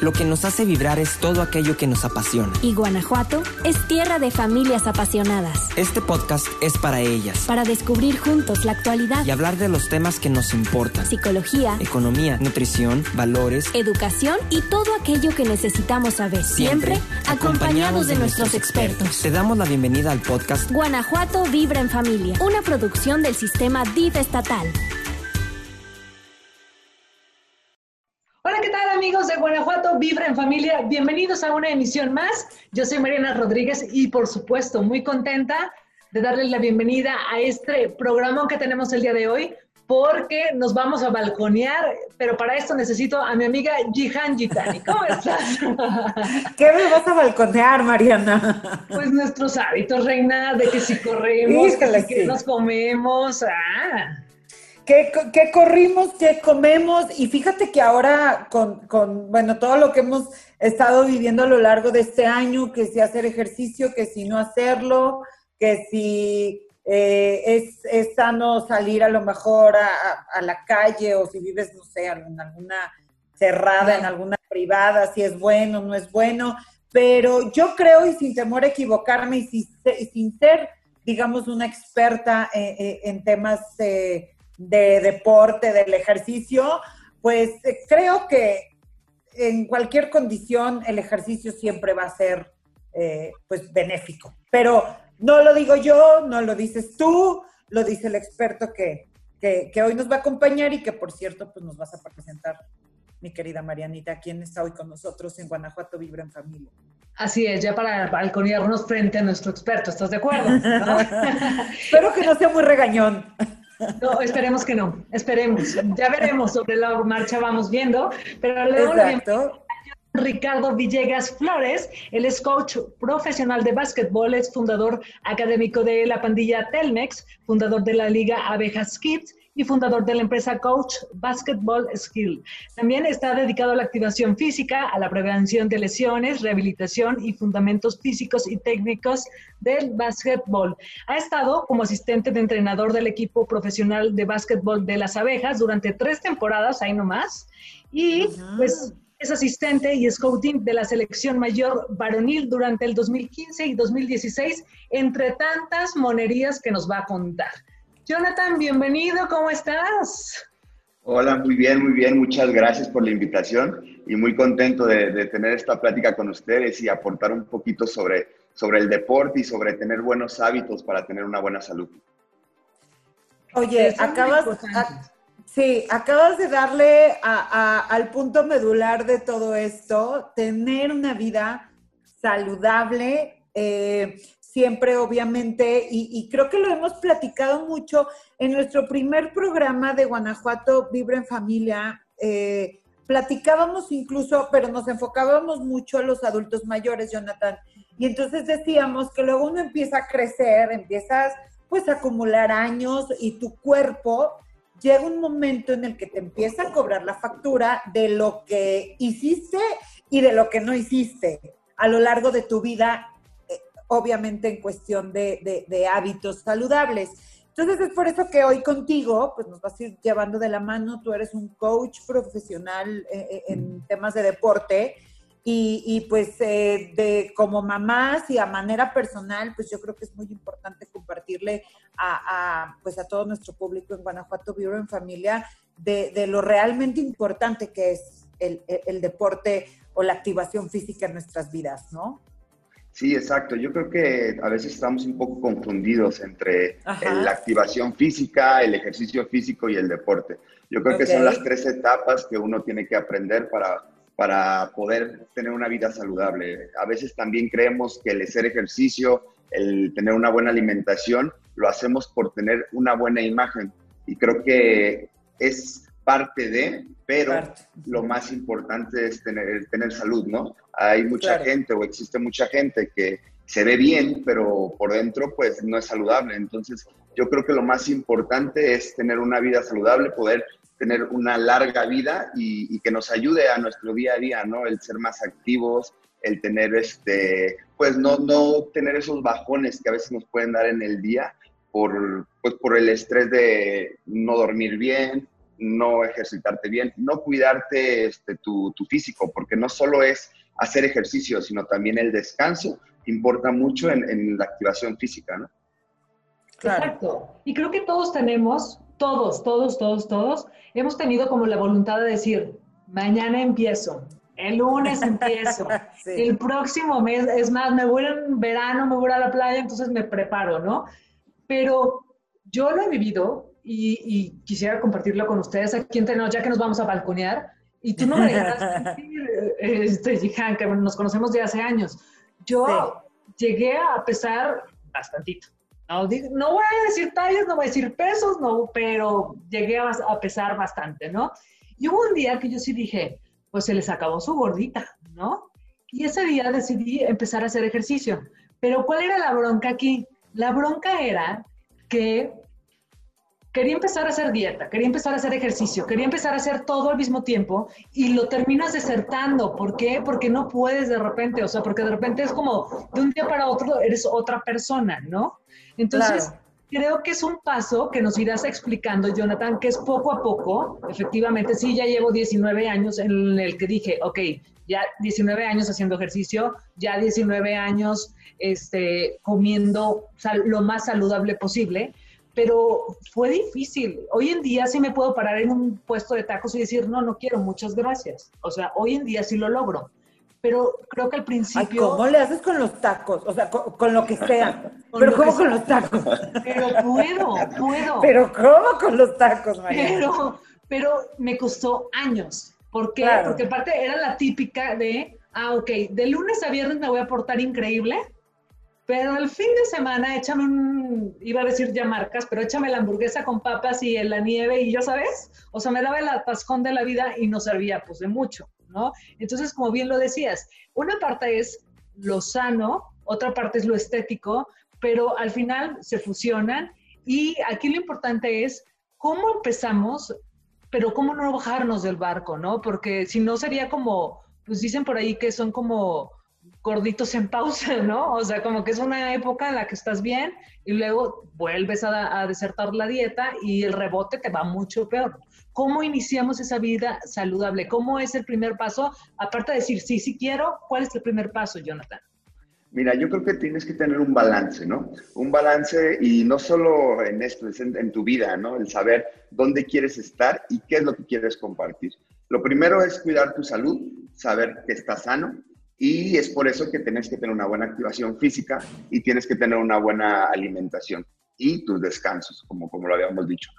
Lo que nos hace vibrar es todo aquello que nos apasiona. Y Guanajuato es tierra de familias apasionadas. Este podcast es para ellas. Para descubrir juntos la actualidad. Y hablar de los temas que nos importan. Psicología, economía, nutrición, valores, educación y todo aquello que necesitamos saber. Siempre, acompañados de nuestros expertos. Te damos la bienvenida al podcast Guanajuato Vibra en Familia, una producción del sistema DIF estatal. Vibra en Familia, bienvenidos a una emisión más. Yo soy Mariana Rodríguez y por supuesto muy contenta de darles la bienvenida a este programa que tenemos el día de hoy porque nos vamos a balconear, pero para esto necesito a mi amiga Jihan Gitani. ¿Cómo estás? ¿Qué me vas a balconear, Mariana? Pues nuestros hábitos, reina, de que si corremos, que nos comemos. Ah. ¿Qué, corrimos? ¿Qué comemos? Y fíjate que ahora con, con, bueno, todo lo que hemos estado viviendo a lo largo de este año, que si hacer ejercicio, que si no hacerlo, que si eh, es, es, sano salir a lo mejor a, a, la calle o si vives, no sé, en alguna cerrada, en alguna privada, si es bueno, no es bueno. Pero yo creo, y sin temor a equivocarme, y sin, sin ser, digamos, una experta eh, eh, en temas de deporte, del ejercicio, pues eh, creo que en cualquier condición el ejercicio siempre va a ser eh, pues benéfico. Pero no lo digo yo, no lo dices tú, lo dice el experto que, que, hoy nos va a acompañar y que por cierto pues nos vas a presentar, mi querida Marianita, quien está hoy con nosotros en Guanajuato Vibra en Familia. Así es, ya para balconearnos frente a nuestro experto, ¿estás de acuerdo? Espero que no sea muy regañón. No, esperemos que no, esperemos. Ya veremos sobre la marcha, vamos viendo. Pero le doy Ricardo Villegas Flores, él es coach profesional de básquetbol, es fundador académico de la pandilla Telmex, fundador de la Liga Abejas Kids y fundador de la empresa Coach Basketball Skill. También está dedicado a la activación física, a la prevención de lesiones, rehabilitación y fundamentos físicos y técnicos del básquetbol. Ha estado como asistente de entrenador del equipo profesional de básquetbol de las abejas durante tres temporadas, ahí nomás, y pues es asistente y scouting de la selección mayor varonil durante el 2015 y 2016, entre tantas monerías que nos va a contar. Jonathan, bienvenido, ¿cómo estás? Hola, muy bien, muy bien. Muchas gracias por la invitación y muy contento de, tener esta plática con ustedes y aportar un poquito sobre, sobre el deporte y sobre tener buenos hábitos para tener una buena salud. Oye, acabas, sí, acabas de darle al punto medular de todo esto, tener una vida saludable. Eh, siempre, obviamente, y, creo que lo hemos platicado mucho en nuestro primer programa de Guanajuato Vibra en Familia. Eh, platicábamos incluso, pero nos enfocábamos mucho a los adultos mayores, Jonathan. Y entonces decíamos que luego uno empieza a crecer, empiezas pues a acumular años y tu cuerpo llega un momento en el que te empieza a cobrar la factura de lo que hiciste y de lo que no hiciste a lo largo de tu vida obviamente en cuestión de, hábitos saludables. Entonces es por eso que hoy contigo, pues nos vas a ir llevando de la mano, tú eres un coach profesional eh, eh, en temas de deporte y, pues eh, de como mamás y a manera personal, pues yo creo que es muy importante compartirle a, pues a todo nuestro público en Guanajuato Vivo en Familia de, lo realmente importante que es el, el deporte o la activación física en nuestras vidas, ¿no? Sí, exacto. Yo creo que a veces estamos un poco confundidos entre la activación física, el ejercicio físico y el deporte. Yo creo que son las tres etapas que uno tiene que aprender para, para poder tener una vida saludable. A veces también creemos que el hacer ejercicio, el tener una buena alimentación, lo hacemos por tener una buena imagen. Y creo que es parte de, pero lo más importante es tener, tener salud, ¿no? Hay mucha gente o existe mucha gente que se ve bien, pero por dentro pues no es saludable. Entonces yo creo que lo más importante es tener una vida saludable, poder tener una larga vida y, que nos ayude a nuestro día a día, ¿no? El ser más activos, el tener este, pues no, no tener esos bajones que a veces nos pueden dar en el día por, pues, por el estrés de no dormir bien, no ejercitarte bien, no cuidarte este, tu, tu físico, porque no solo es hacer ejercicio, sino también el descanso importa mucho en, en la activación física, ¿no? Exacto. Y creo que todos tenemos, todos, todos, todos, todos, hemos tenido como la voluntad de decir, mañana empiezo, el lunes empiezo, el próximo mes, es más, me voy en verano, me voy a la playa, entonces me preparo, ¿no? Pero yo lo he vivido y, quisiera compartirlo con ustedes aquí entre nos, ya que nos vamos a balconear. Y tú no me dejas este, que nos conocemos de hace años. Yo llegué a pesar bastantito. No, no, voy a decir tallas, no voy a decir pesos, no, pero llegué a, a, pesar bastante, ¿no? Y hubo un día que yo sí dije, pues se les acabó su gordita, ¿no? Y ese día decidí empezar a hacer ejercicio. Pero ¿cuál era la bronca aquí? La bronca era que quería empezar a hacer dieta, quería empezar a hacer ejercicio, quería empezar a hacer todo al mismo tiempo y lo terminas desertando. ¿Por qué? Porque no puedes de repente, o sea, porque de repente es como de un día para otro eres otra persona, ¿no? Entonces, creo que es un paso que nos irás explicando, Jonathan, que es poco a poco. Efectivamente, sí, ya llevo 19 años en el que dije, ok, ya 19 años haciendo ejercicio, ya 19 años este, comiendo lo más saludable posible pero fue difícil. Hoy en día sí me puedo parar en un puesto de tacos y decir, no, no quiero, muchas gracias. O sea, hoy en día sí lo logro. Pero creo que al principio... ¿Cómo le haces con los tacos? O sea, con, lo que sea. pero ¿cómo con los tacos? Pero puedo, puedo. Pero ¿cómo con los tacos, María? Pero, pero me costó años. ¿Por qué? Porque aparte era la típica de, ah, ok, de lunes a viernes me voy a portar increíble pero el fin de semana échame un, iba a decir ya marcas, pero échame la hamburguesa con papas y en la nieve y ya sabes, o sea, me daba el atascón de la vida y no servía pues de mucho, ¿no? Entonces, como bien lo decías, una parte es lo sano, otra parte es lo estético, pero al final se fusionan y aquí lo importante es cómo empezamos, pero cómo no bajarnos del barco, ¿no? Porque si no sería como, pues dicen por ahí que son como gorditos en pausa, ¿no? O sea, como que es una época en la que estás bien y luego vuelves a, desertar la dieta y el rebote te va mucho peor. ¿Cómo iniciamos esa vida saludable? ¿Cómo es el primer paso? Aparte de decir, sí, sí quiero, ¿cuál es el primer paso, Jonathan? Mira, yo creo que tienes que tener un balance, ¿no? Un balance y no solo en esto, en, en tu vida, ¿no? El saber dónde quieres estar y qué es lo que quieres compartir. Lo primero es cuidar tu salud, saber que estás sano, y es por eso que tienes que tener una buena activación física y tienes que tener una buena alimentación y tus descansos, como, como lo habíamos dicho.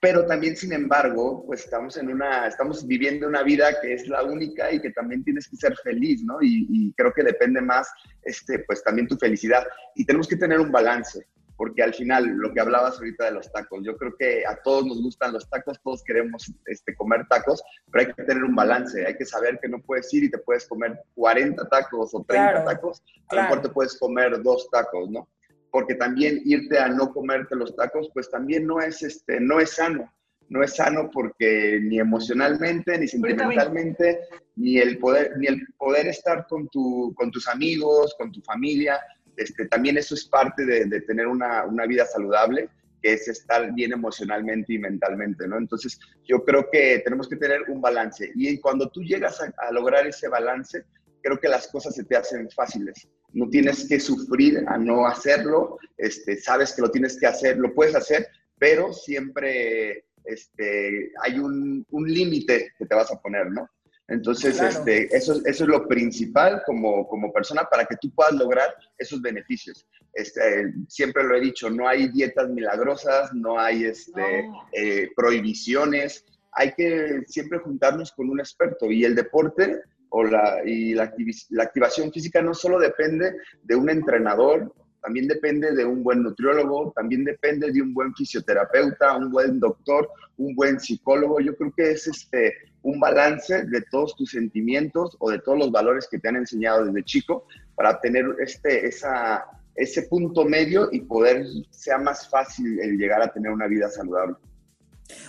Pero también, sin embargo, pues estamos en una, estamos viviendo una vida que es la única y que también tienes que ser feliz, ¿no? Y, creo que depende más, este, pues también tu felicidad. Y tenemos que tener un balance porque al final, lo que hablabas ahorita de los tacos, yo creo que a todos nos gustan los tacos, todos queremos este, comer tacos, pero hay que tener un balance, hay que saber que no puedes ir y te puedes comer 40 tacos o 30 tacos, a lo mejor te puedes comer dos tacos, ¿no? Porque también irte a no comerte los tacos, pues también no es, este, no es sano, no es sano porque ni emocionalmente, ni sentimentalmente, ni el poder, ni el poder estar con, tu, con tus amigos, con tu familia, este, también eso es parte de, tener una, vida saludable, que es estar bien emocionalmente y mentalmente, ¿no? Entonces, yo creo que tenemos que tener un balance. Y cuando tú llegas a, lograr ese balance, creo que las cosas se te hacen fáciles. No tienes que sufrir a no hacerlo, este, sabes que lo tienes que hacer, lo puedes hacer, pero siempre este, hay un, un límite que te vas a poner, ¿no? Entonces, este, eso, eso es lo principal como, como persona para que tú puedas lograr esos beneficios. Este, siempre lo he dicho, no hay dietas milagrosas, no hay este, eh, prohibiciones, hay que siempre juntarnos con un experto y el deporte o la, y la, la activación física no solo depende de un entrenador, también depende de un buen nutriólogo, también depende de un buen fisioterapeuta, un buen doctor, un buen psicólogo. Yo creo que es este, un balance de todos tus sentimientos o de todos los valores que te han enseñado desde chico para tener este, esa, ese punto medio y poder sea más fácil el llegar a tener una vida saludable.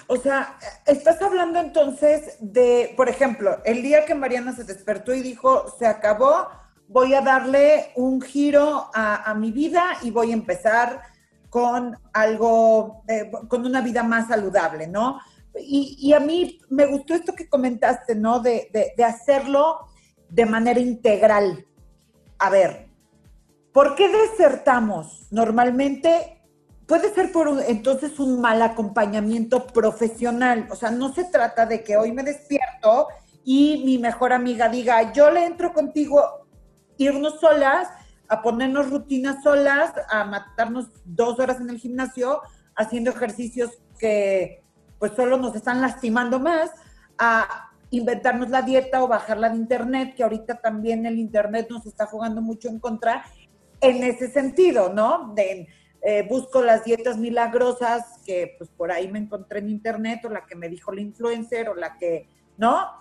O sea, estás hablando entonces de, por ejemplo, el día que Mariana se despertó y dijo, se acabó, voy a darle un giro a, mi vida y voy a empezar con algo, eh, con una vida más saludable, ¿no? y, a mí me gustó esto que comentaste, ¿no? De, de, hacerlo de manera integral. A ver, ¿por qué desertamos? Normalmente puede ser por entonces un mal acompañamiento profesional. O sea, no se trata de que hoy me despierto y mi mejor amiga diga, yo le entro contigo, irnos solas, a ponernos rutinas solas, a matarnos dos horas en el gimnasio haciendo ejercicios que pues solo nos están lastimando más, a inventarnos la dieta o bajarla de internet, que ahorita también el internet nos está jugando mucho en contra, en ese sentido, ¿no? De, eh, busco las dietas milagrosas que pues por ahí me encontré en internet o la que me dijo la influencer o la que, ¿no?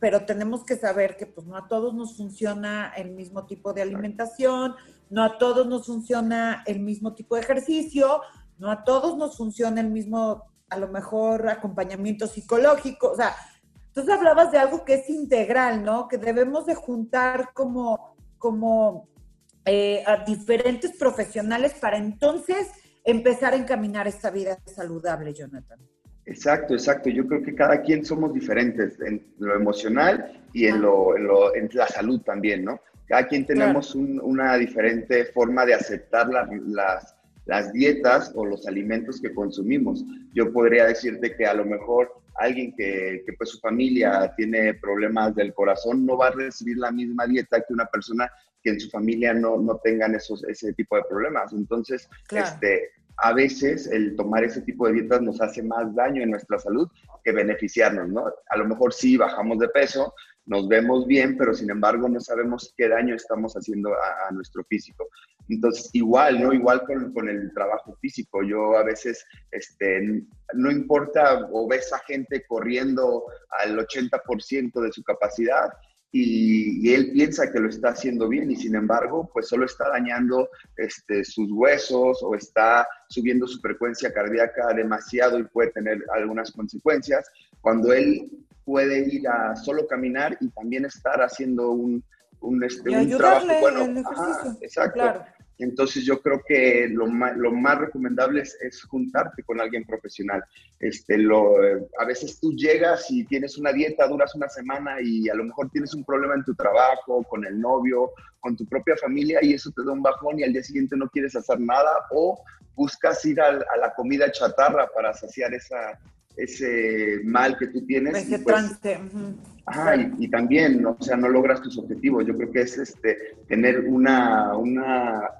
Pero tenemos que saber que pues no a todos nos funciona el mismo tipo de alimentación, no a todos nos funciona el mismo tipo de ejercicio, no a todos nos funciona el mismo, a lo mejor, acompañamiento psicológico. O sea, entonces hablabas de algo que es integral, ¿no? Que debemos de juntar como, como eh, a diferentes profesionales para entonces empezar a encaminar esta vida saludable, Jonathan. Exacto, exacto. Yo creo que cada quien somos diferentes en lo emocional y en, lo, en, la salud también, ¿no? Cada quien tenemos una diferente forma de aceptar las las dietas o los alimentos que consumimos. Yo podría decirte que a lo mejor alguien que, que, pues su familia tiene problemas del corazón no va a recibir la misma dieta que una persona que en su familia no, no tengan esos, ese tipo de problemas. Entonces, este, a veces el tomar ese tipo de dietas nos hace más daño en nuestra salud que beneficiarnos, ¿no? A lo mejor sí bajamos de peso, nos vemos bien, pero sin embargo no sabemos qué daño estamos haciendo a, nuestro físico. Entonces, igual, ¿no? Igual con, con, el trabajo físico. Yo a veces, este, no importa, o ves a gente corriendo al 80% de su capacidad y, y, él piensa que lo está haciendo bien y sin embargo, pues solo está dañando este, sus huesos o está subiendo su frecuencia cardíaca demasiado y puede tener algunas consecuencias. Cuando él puede ir a solo caminar y también estar haciendo un, un, este, un trabajo bueno. exacto. Entonces yo creo que lo más, lo más recomendable es, juntarte con alguien profesional. Este, lo, a veces tú llegas y tienes una dieta, duras una semana y a lo mejor tienes un problema en tu trabajo, con el novio, con tu propia familia y eso te da un bajón y al día siguiente no quieres hacer nada o buscas ir a, a la comida chatarra para saciar esa, ese mal que tú tienes. Ese y, pues, y, también, o sea, no logras tus objetivos. Yo creo que es este, tener una, una,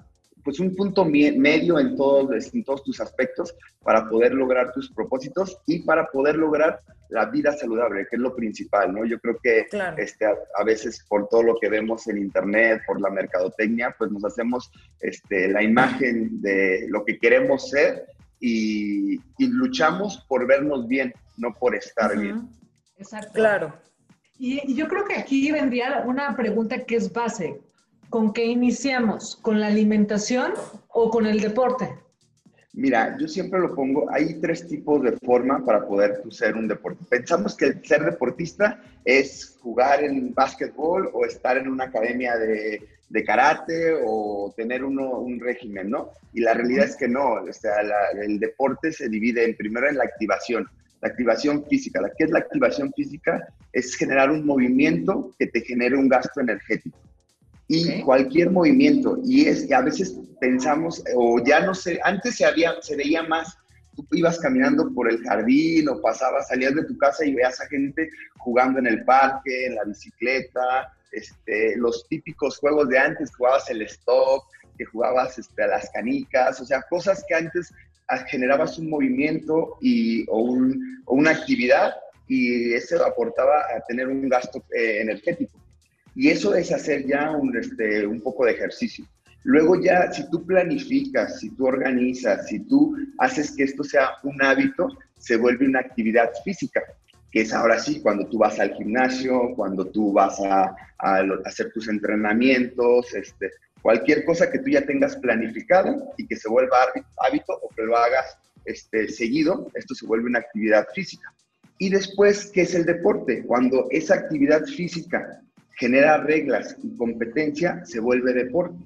pues un punto medio en todos, en todos tus aspectos para poder lograr tus propósitos y para poder lograr la vida saludable, que es lo principal, ¿no? Yo creo que este, a, veces por todo lo que vemos en internet, por la mercadotecnia, pues nos hacemos este, la imagen de lo que queremos ser y, luchamos por vernos bien, no por estar bien. Exacto. Claro. Y, yo creo que aquí vendría una pregunta que es base. ¿Con qué iniciamos? ¿Con la alimentación o con el deporte? Mira, yo siempre lo pongo, hay tres tipos de forma para poder ser un deportista. Pensamos que el ser deportista es jugar en básquetbol o estar en una academia de, karate o tener uno, un régimen, ¿no? Y la realidad es que no, o sea, el deporte se divide en primero en la activación, la activación física. ¿La, ¿Qué es la activación física? Es generar un movimiento que te genere un gasto energético. Y cualquier movimiento, y es a veces pensamos, o ya no sé, antes se, había, se veía más, tú ibas caminando por el jardín o pasabas, salías de tu casa y veías a gente jugando en el parque, en la bicicleta, este, los típicos juegos de antes, jugabas el stop, que jugabas este, a las canicas, o sea, cosas que antes ah, generabas un movimiento y, o, una actividad y eso aportaba a tener un gasto eh, energético. Y eso es hacer ya un, este, un poco de ejercicio. Luego ya, si tú planificas, si tú organizas, si tú haces que esto sea un hábito, se vuelve una actividad física que es ahora sí cuando tú vas al gimnasio, cuando tú vas a, hacer tus entrenamientos, este, cualquier cosa que tú ya tengas planificado y que se vuelva hábito o que lo hagas este, seguido, esto se vuelve una actividad física. Y después, ¿qué es el deporte? Cuando esa actividad física genera reglas y competencia, se vuelve deporte.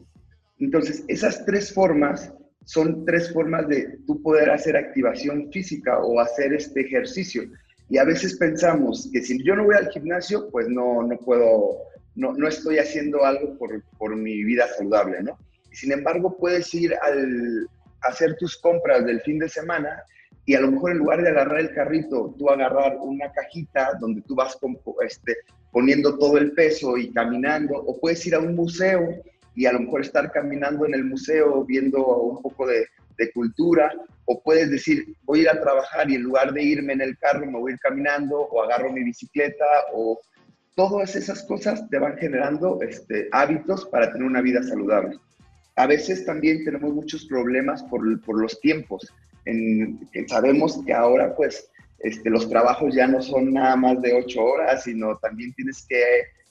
Entonces, esas tres formas son tres formas de tú poder hacer activación física o hacer este ejercicio. Y a veces pensamos que si yo no voy al gimnasio, pues no, no puedo, no, no estoy haciendo algo por, por mi vida saludable, ¿no? Sin embargo, puedes ir al hacer tus compras del fin de semana y a lo mejor en lugar de agarrar el carrito, tú agarrar una cajita donde tú vas este, poniendo todo el peso y caminando, o puedes ir a un museo y a lo mejor estar caminando en el museo viendo un poco de, cultura, o puedes decir, voy a ir a trabajar y en lugar de irme en el carro me voy a ir caminando o agarro mi bicicleta o todas esas cosas te van generando este, hábitos para tener una vida saludable. A veces también tenemos muchos problemas por, por los tiempos. En, sabemos que ahora pues este, los trabajos ya no son nada más de ocho horas, sino también tienes que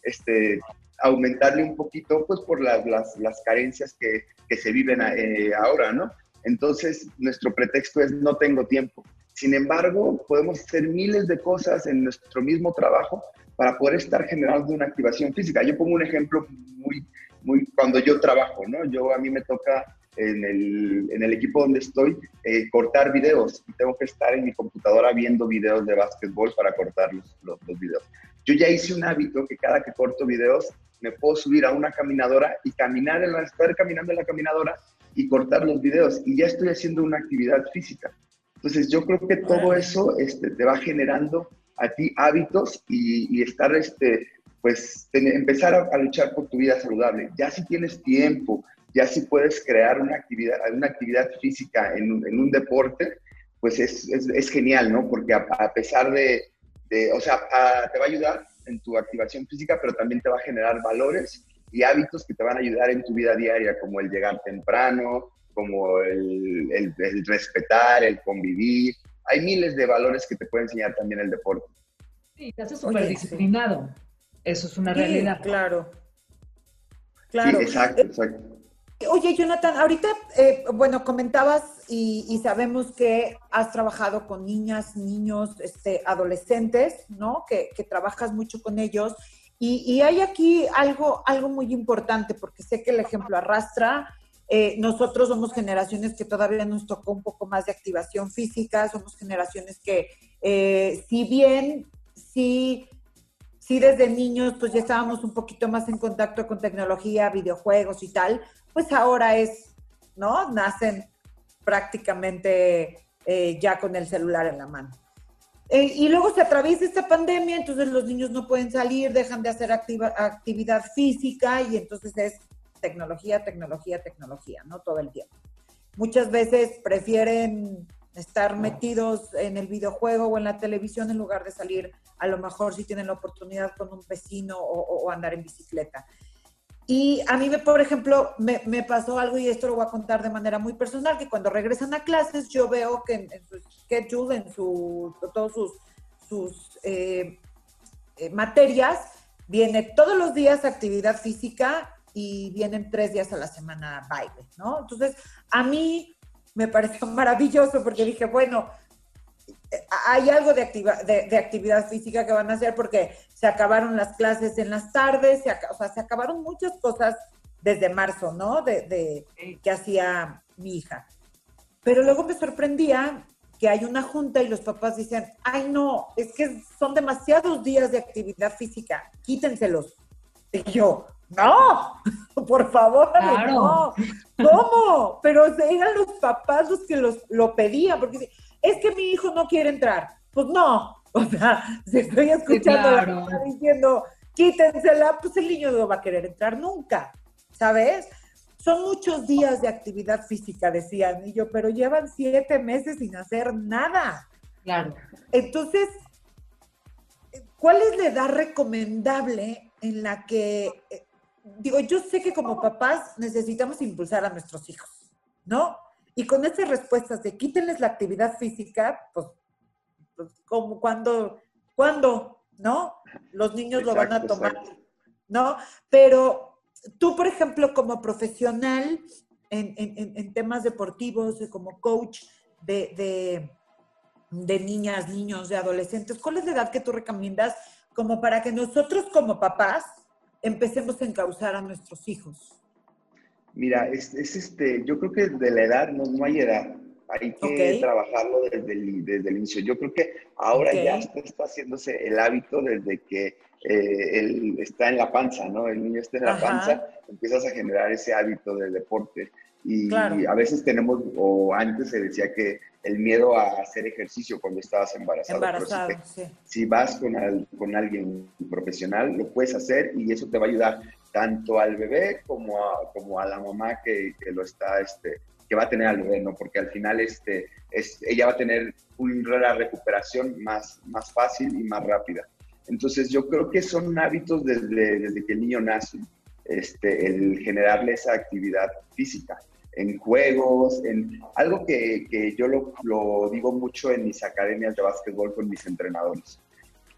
este, aumentarle un poquito pues por las, las, las carencias que, que, se viven eh, ahora, ¿no? Entonces, nuestro pretexto es no tengo tiempo. Sin embargo, podemos hacer miles de cosas en nuestro mismo trabajo para poder estar generando una activación física. Yo pongo un ejemplo muy, muy cuando yo trabajo, ¿no? Yo a mí me toca en el, en el equipo donde estoy eh, cortar videos y tengo que estar en mi computadora viendo videos de básquetbol para cortar los, los, los videos. Yo ya hice un hábito que cada que corto videos me puedo subir a una caminadora y caminar en la, estar caminando en la caminadora y cortar los videos y ya estoy haciendo una actividad física. Entonces yo creo que todo eso este, te va generando a ti hábitos y, y estar, este, pues, empezar a, a, luchar por tu vida saludable. Ya si tienes tiempo, ya si puedes crear una actividad, una actividad física en un, en un deporte, pues es, es, es, genial, ¿no? Porque a, a pesar de, de, o sea, a, te va a ayudar en tu activación física, pero también te va a generar valores y hábitos que te van a ayudar en tu vida diaria, como el llegar temprano, como el, el, el respetar, el convivir. Hay miles de valores que te puede enseñar también el deporte. Sí, te hace súper disciplinado. Eso es una sí, realidad. Claro. Claro. Sí, exacto, exacto. Oye, Jonathan, ahorita, eh, bueno, comentabas y, sabemos que has trabajado con niñas, niños, este, adolescentes, ¿no? Que, trabajas mucho con ellos. Y, y, hay aquí algo, algo muy importante, porque sé que el ejemplo arrastra. Eh, nosotros somos generaciones que todavía nos tocó un poco más de activación física, somos generaciones que, eh, si bien sí, sí desde niños, pues ya estábamos un poquito más en contacto con tecnología, videojuegos y tal, pues ahora es, ¿no? Nacen prácticamente eh, ya con el celular en la mano. Eh, y luego se atraviesa esta pandemia, entonces los niños no pueden salir, dejan de hacer activa, actividad física y entonces es tecnología, tecnología, tecnología, ¿no? Todo el tiempo. Muchas veces prefieren estar metidos en el videojuego o en la televisión en lugar de salir, a lo mejor si tienen la oportunidad con un vecino o, o andar en bicicleta. Y a mí, me, por ejemplo, me, pasó algo, y esto lo voy a contar de manera muy personal, que cuando regresan a clases, yo veo que en, en su schedule, en su, todos sus, sus eh, eh, materias, viene todos los días actividad física y vienen tres días a la semana baile, ¿no? Entonces, a mí me pareció maravilloso porque dije, bueno, hay algo de, activa, de, de, actividad física que van a hacer porque se acabaron las clases en las tardes, se, o sea, se acabaron muchas cosas desde marzo, ¿no? De, de, que hacía mi hija. Pero luego me sorprendía que hay una junta y los papás dicen, ay no, es que son demasiados días de actividad física, quítenselos. Y yo, no, por favor, claro. no. ¿Cómo? Pero eran los papás los que los, lo pedían, porque es que mi hijo no quiere entrar. Pues no, o sea, si estoy escuchando sí, claro. la diciendo, quítensela, pues el niño no va a querer entrar nunca, ¿sabes? Son muchos días de actividad física, decían, y yo, pero llevan siete meses sin hacer nada. Claro. Entonces, ¿cuál es la edad recomendable en la que, eh, digo, yo sé que como papás necesitamos impulsar a nuestros hijos, ¿no? Y con esas respuestas de quítenles la actividad física, pues, pues como cuando, cuando, ¿no? Los niños exacto, lo van a tomar, exacto. ¿no? Pero tú, por ejemplo, como profesional en, en, en temas deportivos, como coach de, de, de, niñas, niños, de adolescentes, ¿cuál es la edad que tú recomiendas como para que nosotros como papás empecemos a encauzar a nuestros hijos? Mira, es, es, este, yo creo que de la edad no, no hay edad. Hay que trabajarlo desde el, desde el inicio. Yo creo que ahora ya está, haciéndose el hábito desde que eh, él está en la panza, ¿no? El niño está en la panza, empiezas a generar ese hábito de deporte. Y a veces tenemos, o antes se decía que el miedo a hacer ejercicio cuando estabas embarazado. Embarazado, si, si, vas con, con alguien profesional, lo puedes hacer y eso te va a ayudar tanto al bebé como a, como a la mamá que, que, lo está, este, que va a tener al bebé, ¿no? Porque al final este, es, ella va a tener una recuperación más, más fácil y más rápida. Entonces yo creo que son hábitos desde, desde que el niño nace, este, el generarle esa actividad física en juegos, en algo que, que yo lo, lo, digo mucho en mis academias de básquetbol con mis entrenadores.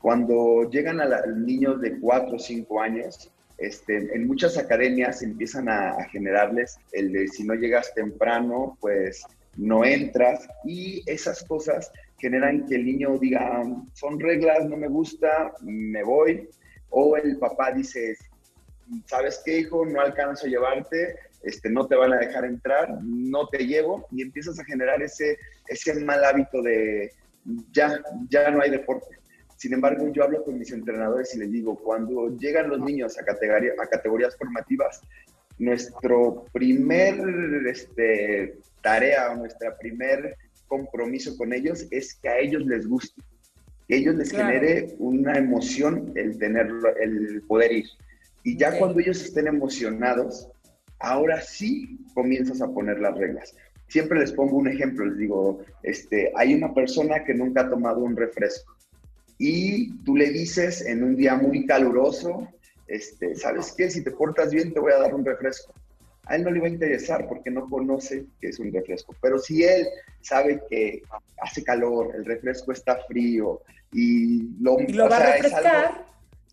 Cuando llegan a, los niños de 4 o 5 años, este, en muchas academias empiezan a, generarles el de si no llegas temprano, pues no entras y esas cosas generan que el niño diga, son reglas, no me gusta, me voy. O el papá dice, ¿sabes qué, hijo? No alcanzo a llevarte, este, no te van a dejar entrar, no te llevo y empiezas a generar ese, ese mal hábito de ya, ya no hay deporte. Sin embargo, yo hablo con mis entrenadores y les digo, cuando llegan los niños a, categoría, a categorías formativas, nuestro primer este, tarea o nuestra primer compromiso con ellos es que a ellos les guste, que a ellos les genere una emoción el tenerlo, el poder ir. Y ya cuando ellos estén emocionados, ahora sí comienzas a poner las reglas. Siempre les pongo un ejemplo, les digo, este, hay una persona que nunca ha tomado un refresco y tú le dices en un día muy caluroso, este, ¿sabes qué? Si te portas bien te voy a dar un refresco. A él no le va a interesar porque no conoce que es un refresco. Pero si él sabe que hace calor, el refresco está frío y lo, va a refrescar.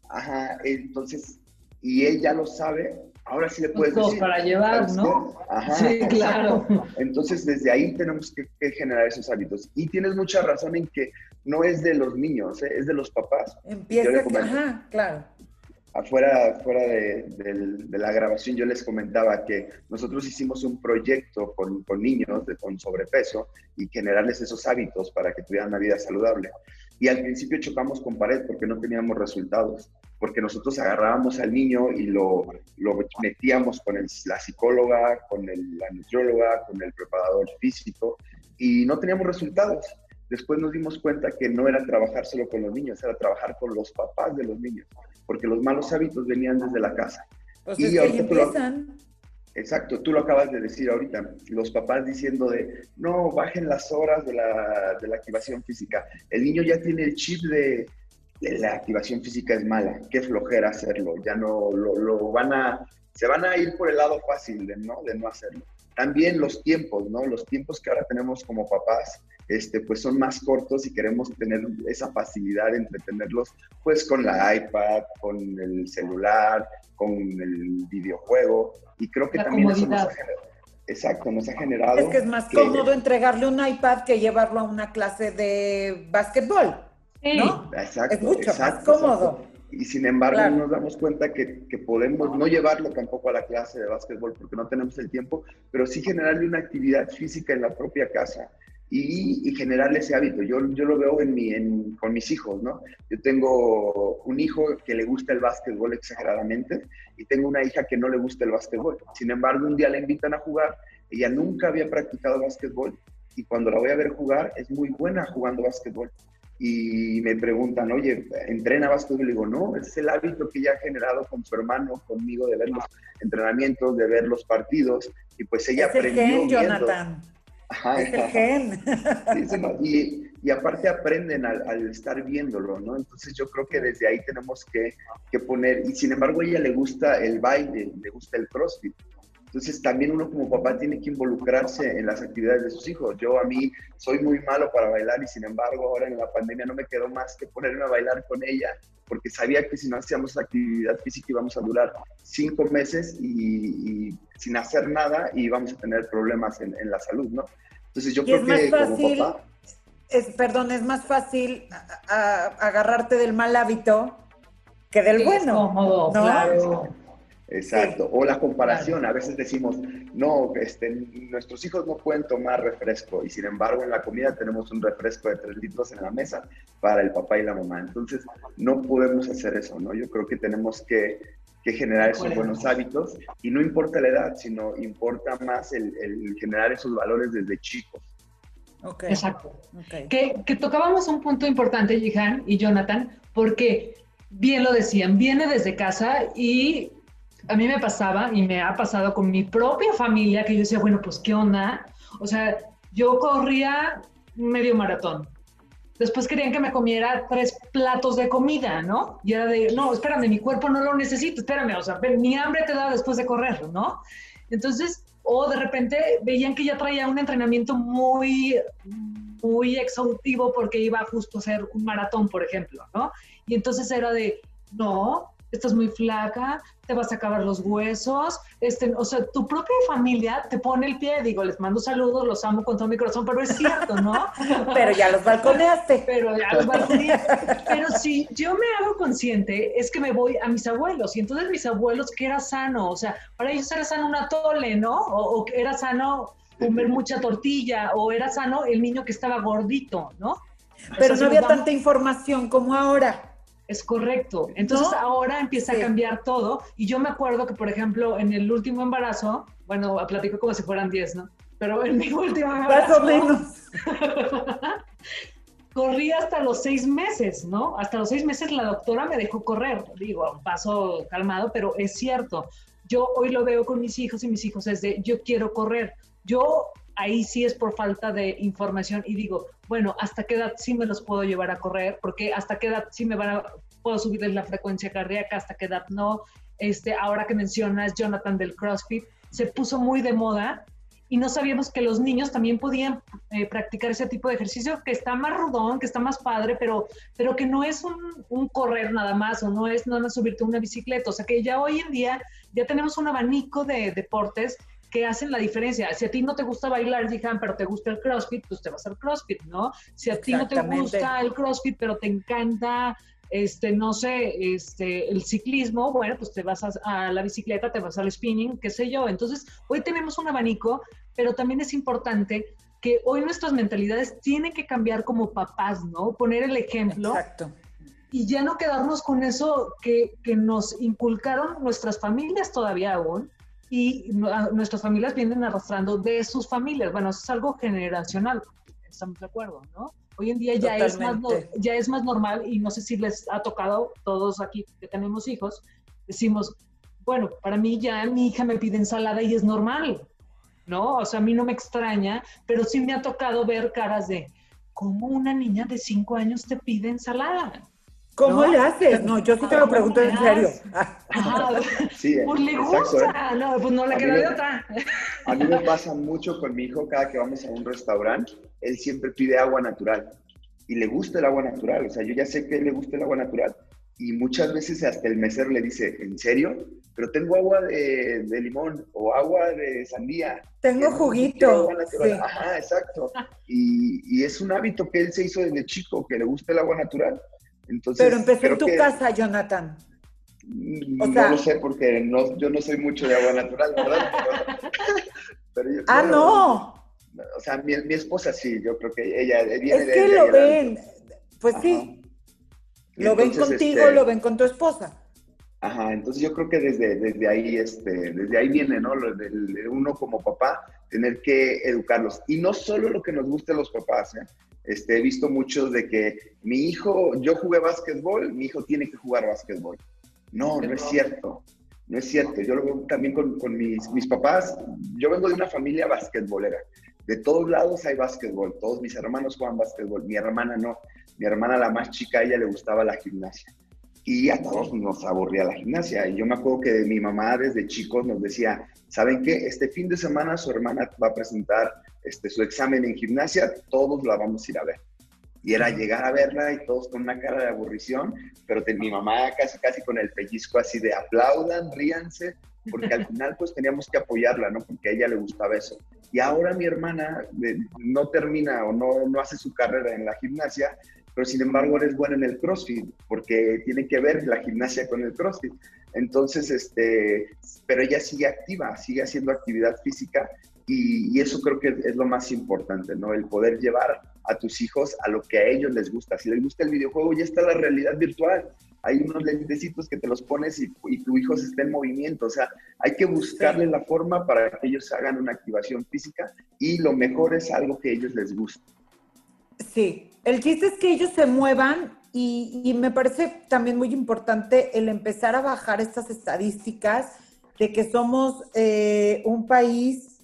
ajá, entonces, y él ya lo sabe, ahora sí le puedes decir. para llevar, ¿no? Ajá, sí, claro. Entonces, desde ahí tenemos que, generar esos hábitos. Y tienes mucha razón en que no es de los niños, ¿eh? es de los papás. Empieza, ajá, claro. Afuera, fuera de, la grabación yo les comentaba que nosotros hicimos un proyecto con, con niños de, con sobrepeso y generarles esos hábitos para que tuvieran una vida saludable. Y al principio chocamos con pared porque no teníamos resultados, porque nosotros agarrábamos al niño y lo, lo metíamos con el, la psicóloga, con el, la nutrióloga, con el preparador físico y no teníamos resultados. Después nos dimos cuenta que no era trabajar solo con los niños, era trabajar con los papás de los niños, porque los malos hábitos venían desde la casa. Pues y es que empiezan. Exacto, tú lo acabas de decir ahorita, los papás diciendo de, no, bajen las horas de la, de la activación física. El niño ya tiene el chip de, la activación física es mala, qué flojera hacerlo, ya no lo, lo, van a, se van a ir por el lado fácil de no, de no hacerlo. También los tiempos, ¿no? Los tiempos que ahora tenemos como papás, este, pues son más cortos y queremos tener esa facilidad de entretenerlos, pues con la iPad, con el celular, con el videojuego. Y creo que también eso nos ha generado. Exacto, nos ha generado. Es que es más cómodo entregarle un iPad que llevarlo a una clase de básquetbol. ¿no? Exacto, es mucho más cómodo. Y sin embargo, nos damos cuenta que, que, podemos no llevarlo tampoco a la clase de básquetbol porque no tenemos el tiempo, pero sí generarle una actividad física en la propia casa y, generarle ese hábito. Yo, yo lo veo en mi, en, con mis hijos, ¿no? Yo tengo un hijo que le gusta el básquetbol exageradamente y tengo una hija que no le gusta el básquetbol. Sin embargo, un día la invitan a jugar, ella nunca había practicado básquetbol y cuando la voy a ver jugar es muy buena jugando básquetbol. Y me preguntan, oye, ¿entrena básquetbol? Y digo, no, es el hábito que ella ha generado con su hermano, conmigo, de ver los entrenamientos, de ver los partidos. Y pues ella es aprendió. El Jonathan. Y, aparte aprenden al, estar viéndolo, ¿no? Entonces yo creo que desde ahí tenemos que, que, poner, y sin embargo a ella le gusta el baile, le gusta el crossfit. Entonces también uno como papá tiene que involucrarse en las actividades de sus hijos. Yo a mí soy muy malo para bailar y sin embargo ahora en la pandemia no me quedó más que ponerme a bailar con ella porque sabía que si no hacíamos actividad física íbamos a durar cinco meses y, sin hacer nada y íbamos a tener problemas en, la salud, ¿no? Entonces yo creo que como papá... Es, perdón, es más fácil agarrarte del mal hábito que del bueno. ¿no? Claro. Exacto. O la comparación. A veces decimos, no, este, nuestros hijos no pueden tomar refresco y sin embargo en la comida tenemos un refresco de tres litros en la mesa para el papá y la mamá. Entonces, no podemos hacer eso, ¿no? Yo creo que tenemos que, generar esos buenos hábitos y no importa la edad, sino importa más el, generar esos valores desde chicos. Okay. Exacto. Que, que, tocábamos un punto importante, Jihan y Jonathan, porque bien lo decían, viene desde casa y a mí me pasaba y me ha pasado con mi propia familia que yo decía, bueno, pues qué onda. O sea, yo corría medio maratón. Después querían que me comiera tres platos de comida, ¿no? Y era de, no, espérame, mi cuerpo no lo necesita, espérame, o sea, mi hambre te da después de correr, ¿no? Entonces, o de repente veían que ya traía un entrenamiento muy, muy exhaustivo porque iba justo a hacer un maratón, por ejemplo, ¿no? Y entonces era de, no, estás muy flaca, te vas a acabar los huesos, este, o sea, tu propia familia te pone el pie, digo, les mando saludos, los amo con todo mi corazón, pero es cierto, ¿no? pero ya los balconeaste. Pero ya los balconeaste. pero si yo me hago consciente, es que me voy a mis abuelos, y entonces mis abuelos, ¿qué era sano? O sea, para ellos era sano una tole, ¿no? O, o era sano comer mucha tortilla, o era sano el niño que estaba gordito, ¿no? Pero no había tanta información como ahora. Es correcto. Entonces ahora empieza a cambiar todo. Y yo me acuerdo que, por ejemplo, en el último embarazo, bueno, platico como si fueran 10, ¿no? Pero en mi último embarazo. Menos. corrí hasta los seis meses, ¿no? Hasta los seis meses la doctora me dejó correr. Digo, paso calmado, pero es cierto. Yo hoy lo veo con mis hijos y mis hijos es de, yo quiero correr. Yo ahí sí es por falta de información y digo, bueno, ¿hasta qué edad sí me los puedo llevar a correr? Porque hasta qué edad sí me van a, puedo subirles la frecuencia cardíaca, hasta qué edad no. Este, ahora que mencionas Jonathan del CrossFit, se puso muy de moda y no sabíamos que los niños también podían eh, practicar ese tipo de ejercicio que está más rudón, que está más padre, pero, pero que no es un, un correr nada más o no es nada más subirte una bicicleta. O sea que ya hoy en día ya tenemos un abanico de deportes que hacen la diferencia. Si a ti no te gusta bailar, dijan, pero te gusta el CrossFit, pues te vas al CrossFit, ¿no? Si a ti no te gusta el CrossFit, pero te encanta este, no sé, este, el ciclismo, bueno, pues te vas a, a, la bicicleta, te vas al spinning, qué sé yo. Entonces, hoy tenemos un abanico, pero también es importante que hoy nuestras mentalidades tienen que cambiar como papás, ¿no? Poner el ejemplo. Exacto. Y ya no quedarnos con eso que, que nos inculcaron nuestras familias todavía aún, y nuestras familias vienen arrastrando de sus familias. Bueno, eso es algo generacional, estamos de acuerdo, ¿no? Hoy en día ya es, más ya es más normal y no sé si les ha tocado, todos aquí que tenemos hijos, decimos, bueno, para mí ya mi hija me pide ensalada y es normal, ¿no? O sea, a mí no me extraña, pero sí me ha tocado ver caras de, ¿cómo una niña de cinco años te pide ensalada? ¿Cómo le haces? No, yo sí te lo pregunto en serio. Sí, pues le gusta, ¿eh? no, pues no le queda de otra. A mí me pasa mucho con mi hijo cada que vamos a un restaurante, él siempre pide agua natural y le gusta el agua natural, o sea, yo ya sé que le gusta el agua natural y muchas veces hasta el mesero le dice, ¿en serio? Pero tengo agua de, limón o agua de sandía. Tengo juguito. Ajá, exacto. Y, y es un hábito que él se hizo desde chico, que le gusta el agua natural. Pero empezó en tu casa, Jonathan. Mm, no lo sé porque no, yo no soy mucho de agua natural, ¿verdad? ah, no. O sea, mi, esposa sí, yo creo que ella viene Es que lo ven, pues sí. Lo ven contigo, este lo ven con tu esposa. Ajá, entonces yo creo que desde, desde ahí, este, desde ahí viene, ¿no? Lo de uno como papá, tener que educarlos. Y no solo lo que nos guste a los papás, ¿eh? Este, he visto muchos de que mi hijo, yo jugué básquetbol, mi hijo tiene que jugar básquetbol. No, no es cierto. No es cierto. Yo lo veo también con, con mis, mis, papás. Yo vengo de una familia basquetbolera. De todos lados hay básquetbol. Todos mis hermanos juegan básquetbol. Mi hermana no. Mi hermana, la más chica, a ella le gustaba la gimnasia. Y a todos nos aburría la gimnasia. Y yo me acuerdo que mi mamá desde chicos nos decía, ¿saben qué? Este fin de semana su hermana va a presentar este, su examen en gimnasia, todos la vamos a ir a ver. Y era llegar a verla y todos con una cara de aburrición, pero mi mamá casi casi con el pellizco así de aplaudan, ríanse, porque al final pues teníamos que apoyarla, ¿no? Porque a ella le gustaba eso. Y ahora mi hermana no termina o no, no hace su carrera en la gimnasia pero sin embargo eres bueno en el CrossFit, porque tiene que ver la gimnasia con el CrossFit. Entonces, este, pero ella sigue activa, sigue haciendo actividad física y, eso creo que es, lo más importante, ¿no? El poder llevar a tus hijos a lo que a ellos les gusta. Si les gusta el videojuego, ya está la realidad virtual. Hay unos lentecitos que te los pones y, tu hijo se está en movimiento. O sea, hay que buscarle la forma para que ellos hagan una activación física y lo mejor es algo que a ellos les guste. Sí, el chiste es que ellos se muevan y, me parece también muy importante el empezar a bajar estas estadísticas de que somos eh, un país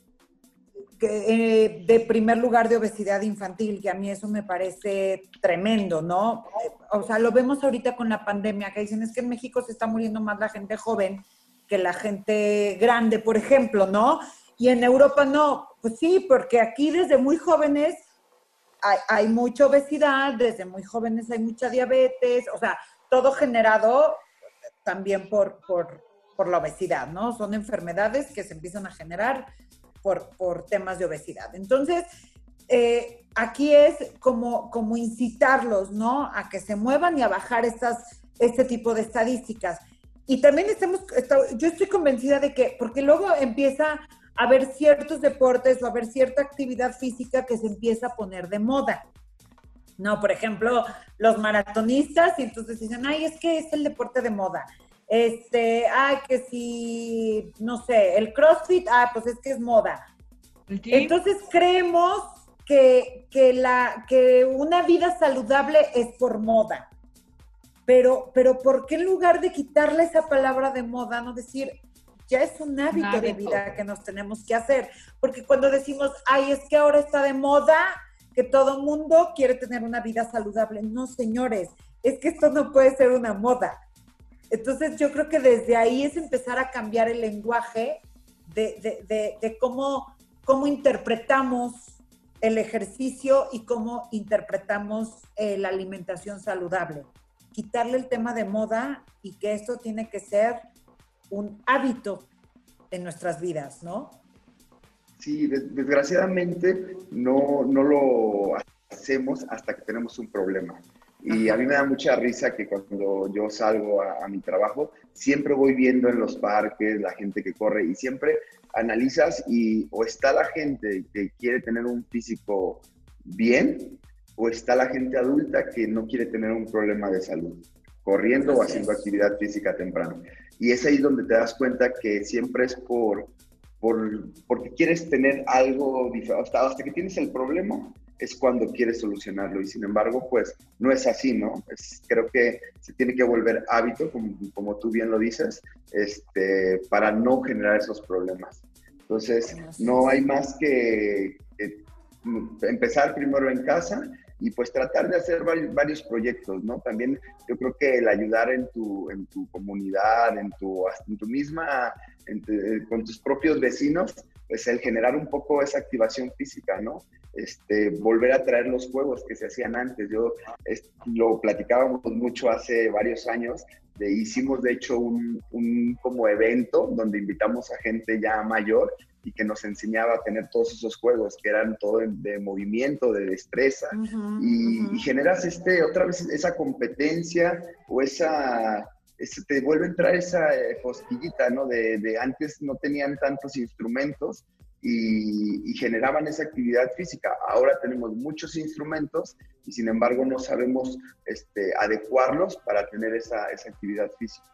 eh, de primer lugar de obesidad infantil, que a mí eso me parece tremendo, ¿no? O sea, lo vemos ahorita con la pandemia, que dicen es que en México se está muriendo más la gente joven que la gente grande, por ejemplo, ¿no? Y en Europa no. Pues sí, porque aquí desde muy jóvenes hay, mucha obesidad, desde muy jóvenes hay mucha diabetes, o sea, todo generado también por, por, la obesidad, ¿no? Son enfermedades que se empiezan a generar por, por temas de obesidad. Entonces, eh, aquí es como, como incitarlos, ¿no? A que se muevan y a bajar estas, este tipo de estadísticas. Y también estamos, yo estoy convencida de que, porque luego empieza haber ciertos deportes o haber cierta actividad física que se empieza a poner de moda. No, por ejemplo, los maratonistas, y entonces dicen, ay, es que es el deporte de moda. Este, ay, que si, no sé, el CrossFit, ah, pues es que es moda. Entonces creemos que, que, la, que una vida saludable es por moda. Pero, pero ¿por qué en lugar de quitarle esa palabra de moda, no decir, ya es un hábito, de vida que nos tenemos que hacer. Porque cuando decimos, ay, es que ahora está de moda que todo mundo quiere tener una vida saludable. No, señores, es que esto no puede ser una moda. Entonces yo creo que desde ahí es empezar a cambiar el lenguaje de, cómo, cómo interpretamos el ejercicio y cómo interpretamos eh, la alimentación saludable. Quitarle el tema de moda y que esto tiene que ser un hábito en nuestras vidas, ¿no? Sí, desgraciadamente no, no lo hacemos hasta que tenemos un problema. Y a mí me da mucha risa que cuando yo salgo a, mi trabajo, siempre voy viendo en los parques la gente que corre y siempre analizas y o está la gente que quiere tener un físico bien o está la gente adulta que no quiere tener un problema de salud, corriendo o haciendo actividad física temprano. Y es ahí donde te das cuenta que siempre es por, por porque quieres tener algo diferente. Hasta, hasta que tienes el problema es cuando quieres solucionarlo. Y sin embargo, pues no es así, ¿no? Es, creo que se tiene que volver hábito, como, como tú bien lo dices, este, para no generar esos problemas. Entonces, no hay más que empezar primero en casa y pues tratar de hacer varios, proyectos, ¿no? También yo creo que el ayudar en tu, en tu comunidad, en tu, en tu misma, con tus propios vecinos, pues el generar un poco esa activación física, ¿no? Este, volver a traer los juegos que se hacían antes. Yo lo platicábamos mucho hace varios años, hicimos de hecho un, un como evento donde invitamos a gente ya mayor y que nos enseñaba a tener todos esos juegos que eran todo de, movimiento, de destreza y, generas este otra vez esa competencia o esa te vuelve a entrar esa eh, ¿no? De, antes no tenían tantos instrumentos y, generaban esa actividad física. Ahora tenemos muchos instrumentos y sin embargo no sabemos este, adecuarlos para tener esa, esa actividad física.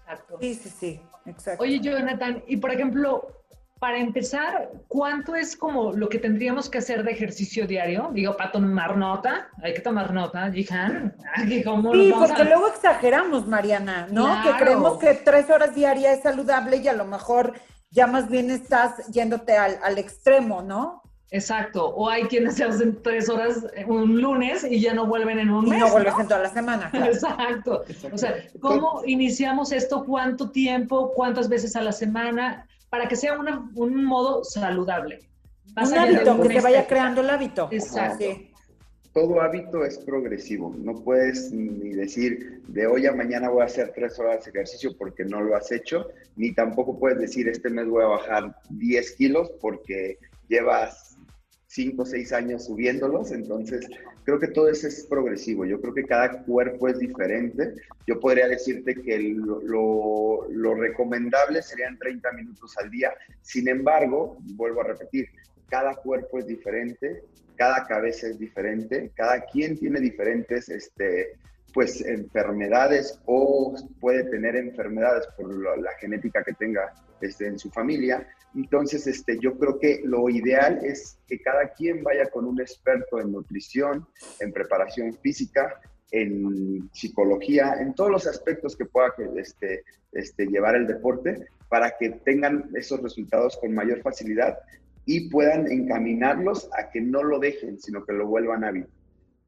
Exacto. Sí, sí, sí, exacto. Oye, Jonathan, y por ejemplo, para empezar, ¿cuánto es como lo que tendríamos que hacer de ejercicio diario? Digo, para tomar nota, hay que tomar nota, Jihan. Sí, porque luego exageramos, Mariana, ¿no? Que creemos que tres horas diarias es saludable y a lo mejor ya más bien estás yéndote al, al extremo, ¿no? Exacto. O hay quienes se hacen tres horas un lunes y ya no vuelven en un mes. Y no vuelves en toda la semana. Exacto. O sea, ¿cómo iniciamos esto? ¿Cuánto tiempo? ¿Cuántas veces a la semana? Para que sea un modo saludable. un hábito, que se vaya creando el hábito. Exacto. Todo hábito es progresivo. No puedes ni decir de hoy a mañana voy a hacer tres horas de ejercicio porque no lo has hecho, ni tampoco puedes decir este mes voy a bajar 10 kilos porque llevas cinco o seis años subiéndolos, entonces creo que todo eso es progresivo, yo creo que cada cuerpo es diferente, yo podría decirte que lo, lo recomendable serían 30 minutos al día, sin embargo, vuelvo a repetir, cada cuerpo es diferente, cada cabeza es diferente, cada quien tiene diferentes este, pues enfermedades o puede tener enfermedades por la, genética que tenga este, en su familia. Entonces, este, yo creo que lo ideal es que cada quien vaya con un experto en nutrición, en preparación física, en psicología, en todos los aspectos que pueda este, este, llevar el deporte para que tengan esos resultados con mayor facilidad y puedan encaminarlos a que no lo dejen, sino que lo vuelvan a vivir.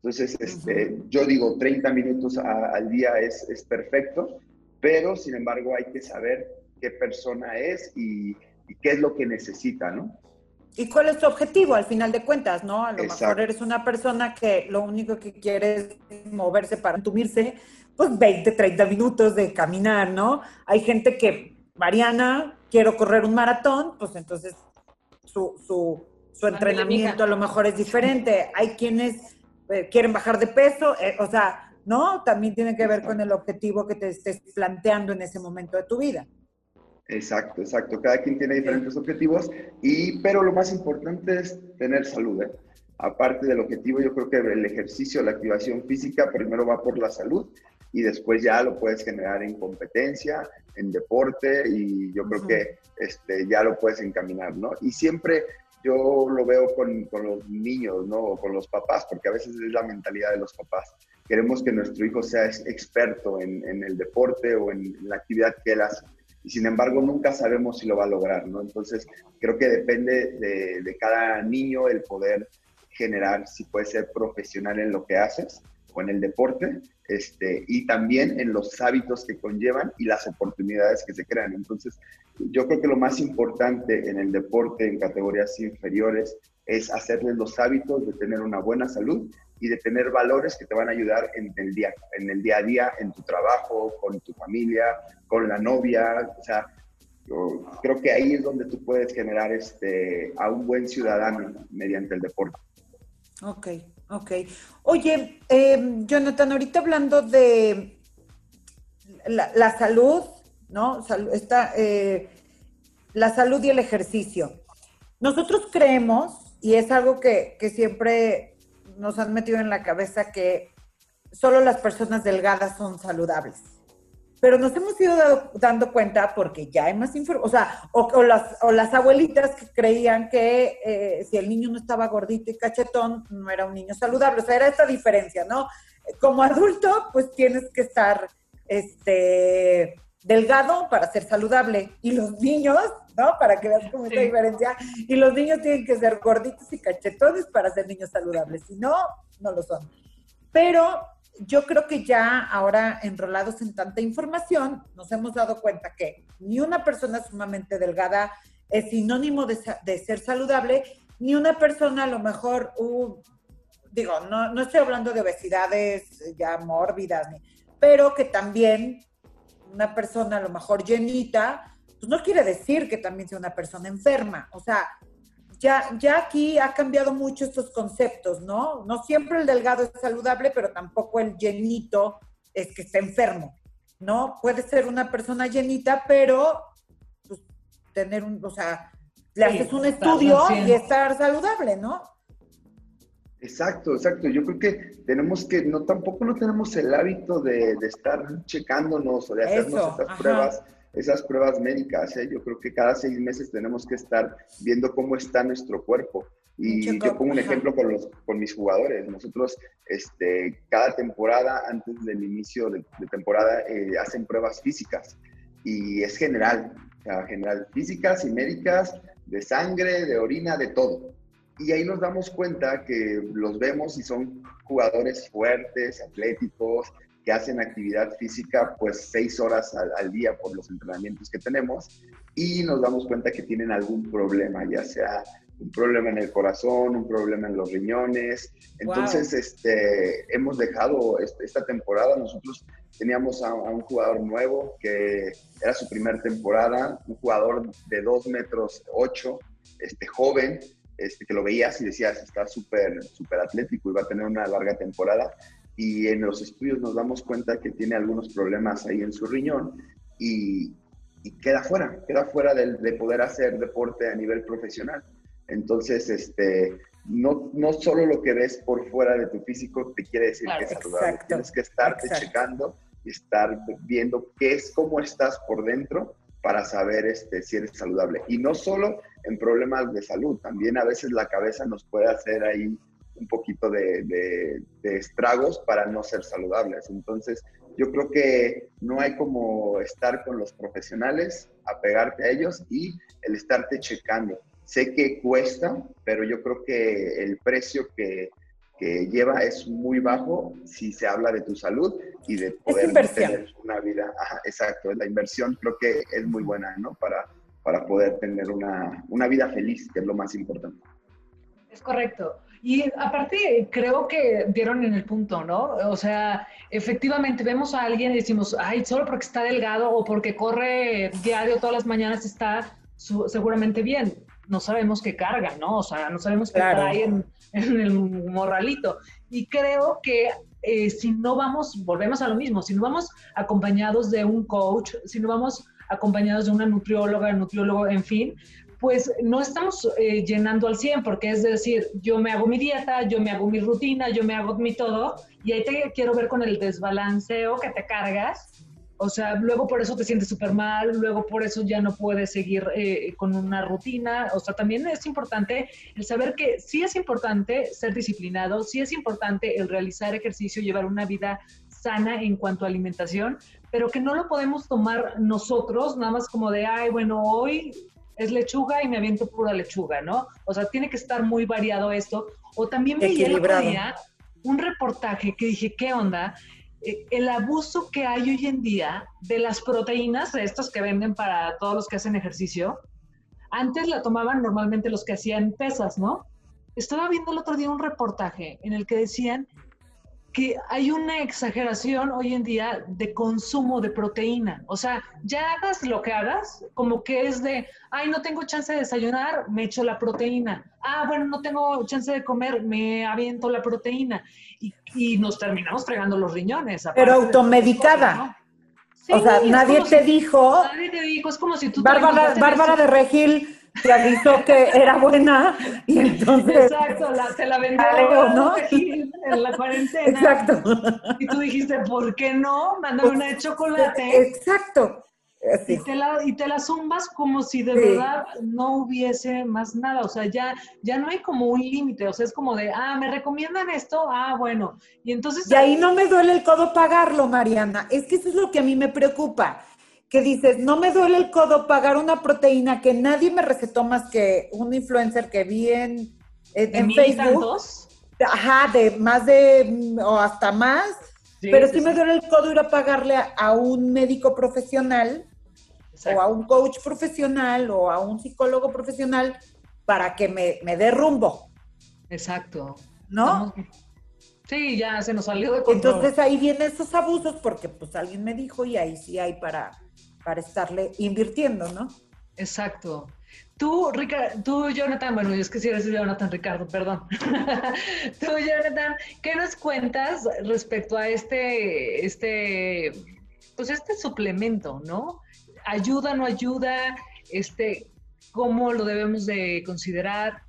Entonces, este, yo digo, 30 minutos al día es, es, perfecto, pero sin embargo hay que saber qué persona es y, qué es lo que necesita, ¿no? ¿Y cuál es tu objetivo al final de cuentas, no? A lo mejor eres una persona que lo único que quiere es moverse para entumirse, pues 20, 30 minutos de caminar, ¿no? Hay gente que, Mariana, quiero correr un maratón, pues entonces su, su, su entrenamiento a lo mejor es diferente. Hay quienes quieren bajar de peso, eh, o sea, ¿no? También tiene que ver con el objetivo que te estés planteando en ese momento de tu vida. Exacto, exacto. Cada quien tiene diferentes objetivos, y, pero lo más importante es tener salud. ¿eh? Aparte del objetivo, yo creo que el ejercicio, la activación física, primero va por la salud y después ya lo puedes generar en competencia, en deporte y yo creo que este, ya lo puedes encaminar, ¿no? Y siempre yo lo veo con, con, los niños, ¿no? O con los papás, porque a veces es la mentalidad de los papás. Queremos que nuestro hijo sea experto en, el deporte o en la actividad que él hace. Y sin embargo, nunca sabemos si lo va a lograr, ¿no? Entonces, creo que depende de, de cada niño el poder generar, si puede ser profesional en lo que haces o en el deporte, este, y también en los hábitos que conllevan y las oportunidades que se crean. Entonces, yo creo que lo más importante en el deporte en categorías inferiores es hacerles los hábitos de tener una buena salud y de tener valores que te van a ayudar en el día, en el día a día, en tu trabajo, con tu familia, con la novia, o sea, creo que ahí es donde tú puedes generar este, a un buen ciudadano mediante el deporte. Ok, ok. Oye, em, Jonathan, ahorita hablando de la, salud, ¿no? está, eh, la salud y el ejercicio. Nosotros creemos, y es algo que, que siempre nos han metido en la cabeza, que solo las personas delgadas son saludables pero nos hemos ido dando cuenta porque ya hay más información, o sea, o, las, o, las, abuelitas que creían que eh, si el niño no estaba gordito y cachetón, no era un niño saludable, o sea, era esta diferencia, ¿no? Como adulto, pues tienes que estar este, delgado para ser saludable, y los niños, ¿no? Para que veas cómo es la diferencia, y los niños tienen que ser gorditos y cachetones para ser niños saludables, si no, no lo son. Pero yo creo que ya ahora enrolados en tanta información, nos hemos dado cuenta que ni una persona sumamente delgada es sinónimo de, ser saludable, ni una persona a lo mejor, uh, digo, no, no, estoy hablando de obesidades ya mórbidas, pero que también una persona a lo mejor llenita, pues no quiere decir que también sea una persona enferma. O sea, ya, ya aquí ha cambiado mucho estos conceptos, ¿no? No siempre el delgado es saludable, pero tampoco el llenito es que esté enfermo, ¿no? Puede ser una persona llenita, pero pues, tener un, o sea, le haces un estudio y estar saludable, ¿no? Exacto, exacto. Yo creo que tenemos que, no, tampoco no tenemos el hábito de, estar checándonos o de hacernos estas pruebas esas pruebas médicas. ¿eh? Yo creo que cada seis meses tenemos que estar viendo cómo está nuestro cuerpo. Y yo pongo un ejemplo con, los, con mis jugadores. Nosotros, este, cada temporada, antes del inicio de, temporada, eh, hacen pruebas físicas. Y es general, o sea, general, físicas y médicas, de sangre, de orina, de todo. Y ahí nos damos cuenta que los vemos y son jugadores fuertes, atléticos, que hacen actividad física pues seis horas al, día por los entrenamientos que tenemos y nos damos cuenta que tienen algún problema, ya sea un problema en el corazón, un problema en los riñones. Entonces, este, hemos dejado esta temporada, nosotros teníamos a, un jugador nuevo que era su primera temporada, un jugador de 2 metros 8, este, joven, este, que lo veías y decías, está súper, súper atlético y va a tener una larga temporada. Y en los estudios nos damos cuenta que tiene algunos problemas ahí en su riñón y, queda fuera, queda fuera de, de, poder hacer deporte a nivel profesional. Entonces, este, no, no solo lo que ves por fuera de tu físico te quiere decir que es saludable. Tienes que estarte checando y estar viendo qué es, cómo estás por dentro para saber este, si eres saludable. Y no solo en problemas de salud, también a veces la cabeza nos puede hacer ahí un poquito de, de, estragos para no ser saludables. Entonces, yo creo que no hay como estar con los profesionales, apegarte a ellos y el estarte checando. Sé que cuesta, pero yo creo que el precio que, que lleva es muy bajo si se habla de tu salud y de poder tener una vida. exacto, la inversión creo que es muy buena, ¿no? Para, para poder tener una, una vida feliz, que es lo más importante. Es correcto. Y aparte, creo que dieron en el punto, ¿no? O sea, efectivamente vemos a alguien y decimos, ay, solo porque está delgado o porque corre diario todas las mañanas está seguramente bien no sabemos qué carga, ¿no? O sea, no sabemos qué trae en, el morralito. Y creo que eh, si no vamos, volvemos a lo mismo, si no vamos acompañados de un coach, si no vamos acompañados de una nutrióloga, nutriólogo, en fin, pues no estamos eh, llenando al 100, porque es decir, yo me hago mi dieta, yo me hago mi rutina, yo me hago mi todo, y ahí te quiero ver con el desbalanceo que te cargas o sea, luego por eso te sientes súper mal, luego por eso ya no puedes seguir eh, con una rutina. O sea, también es importante el saber que sí es importante ser disciplinado, sí es importante el realizar ejercicio, llevar una vida sana en cuanto a alimentación, pero que no lo podemos tomar nosotros nada más como de, ay, bueno, hoy es lechuga y me aviento pura lechuga, ¿no? O sea, tiene que estar muy variado esto. O también veía el un reportaje que dije, ¿qué onda? Eh, el abuso que hay hoy en día de las proteínas, de estas que venden para todos los que hacen ejercicio, antes la tomaban normalmente los que hacían pesas, ¿no? Estaba viendo el otro día un reportaje en el que decían que hay una exageración hoy en día de consumo de proteína. O sea, ya hagas lo que hagas, como que es de, ay, no tengo chance de desayunar, me echo la proteína. Ah, bueno, no tengo chance de comer, me aviento la proteína. Y, nos terminamos fregando los riñones. Pero automedicada. o sea, nadie te dijo. Nadie te dijo, es como si tú. Bárbara, Bárbara de Regil te avisó que era buena y entonces... Exacto, la, se la vendió ¿no? en la cuarentena. Exacto. Y tú dijiste, ¿por qué no? Mándame una de chocolate. Exacto. Y te, la, y te la zumbas como si de verdad no hubiese más nada, o sea, ya, ya no hay como un límite, o sea, es como de, ah, me recomiendan esto, ah, bueno, y entonces... Y ahí no me duele el codo pagarlo, Mariana, es que eso es lo que a mí me preocupa, que dices, no me duele el codo pagar una proteína que nadie me recetó más que un influencer que vi en, en, Facebook. Ajá, de más de, o hasta más. pero sí, me duele el codo ir a pagarle a, un médico profesional o a un coach profesional o a un psicólogo profesional para que me, me dé rumbo. Exacto. ¿No? Sí, ya se nos salió de control. Entonces ahí vienen esos abusos porque pues alguien me dijo y ahí sí hay para para estarle invirtiendo, ¿no? Exacto. Tú, Ricardo, tú, Jonathan, bueno, yo es que si eres Jonathan, Ricardo, perdón. tú, Jonathan, ¿qué nos cuentas respecto a este, este, pues este suplemento, ¿no? ¿Ayuda, no ayuda? Este, ¿Cómo lo debemos de considerar?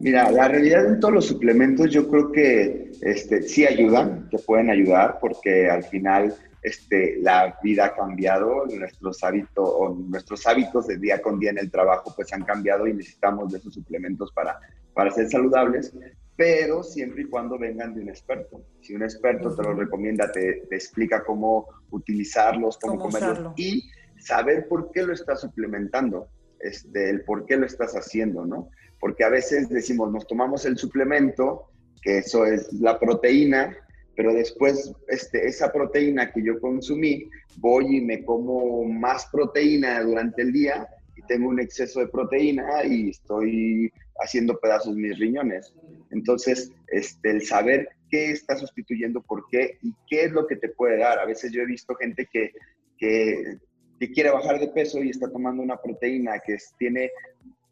Mira, la realidad en todos los suplementos yo creo que este, sí ayudan, que pueden ayudar, porque al final este, la vida ha cambiado, nuestros hábitos, o nuestros hábitos de día con día en el trabajo pues han cambiado y necesitamos de esos suplementos para, para ser saludables, pero siempre y cuando vengan de un experto. Si un experto te lo recomienda, te, te explica cómo utilizarlos, cómo, comerlos y saber por qué lo estás suplementando, este, el por qué lo estás haciendo, ¿no? Porque a veces decimos, nos tomamos el suplemento, que eso es la proteína, pero después este, esa proteína que yo consumí, voy y me como más proteína durante el día y tengo un exceso de proteína y estoy haciendo pedazos mis riñones. Entonces, este, el saber qué está sustituyendo, por qué y qué es lo que te puede dar. A veces yo he visto gente que, que, que quiere bajar de peso y está tomando una proteína que tiene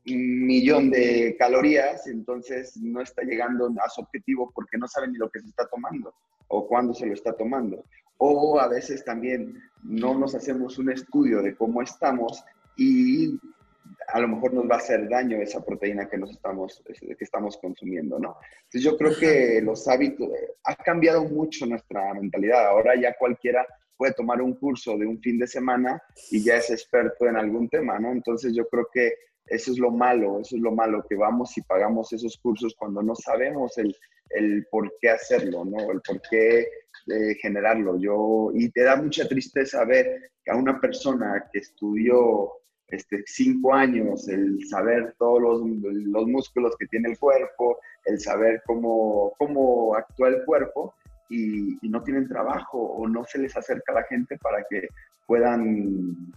millón de calorías, entonces no está llegando a su objetivo porque no sabe ni lo que se está tomando o cuándo se lo está tomando. O a veces también no nos hacemos un estudio de cómo estamos y a lo mejor nos va a hacer daño esa proteína que nos estamos, que estamos consumiendo, ¿no? Entonces yo creo que los hábitos, ha cambiado mucho nuestra mentalidad. Ahora ya cualquiera puede tomar un curso de un fin de semana y ya es experto en algún tema, ¿no? Entonces yo creo que eso es lo malo, eso es lo malo, que vamos y pagamos esos cursos cuando no sabemos el, el por qué hacerlo, ¿no? El por qué eh, generarlo. Yo, y te da mucha tristeza ver que a una persona que estudió este, cinco años, el saber todos los, los músculos que tiene el cuerpo, el saber cómo, cómo actúa el cuerpo, y, no tienen trabajo o no se les acerca la gente para que puedan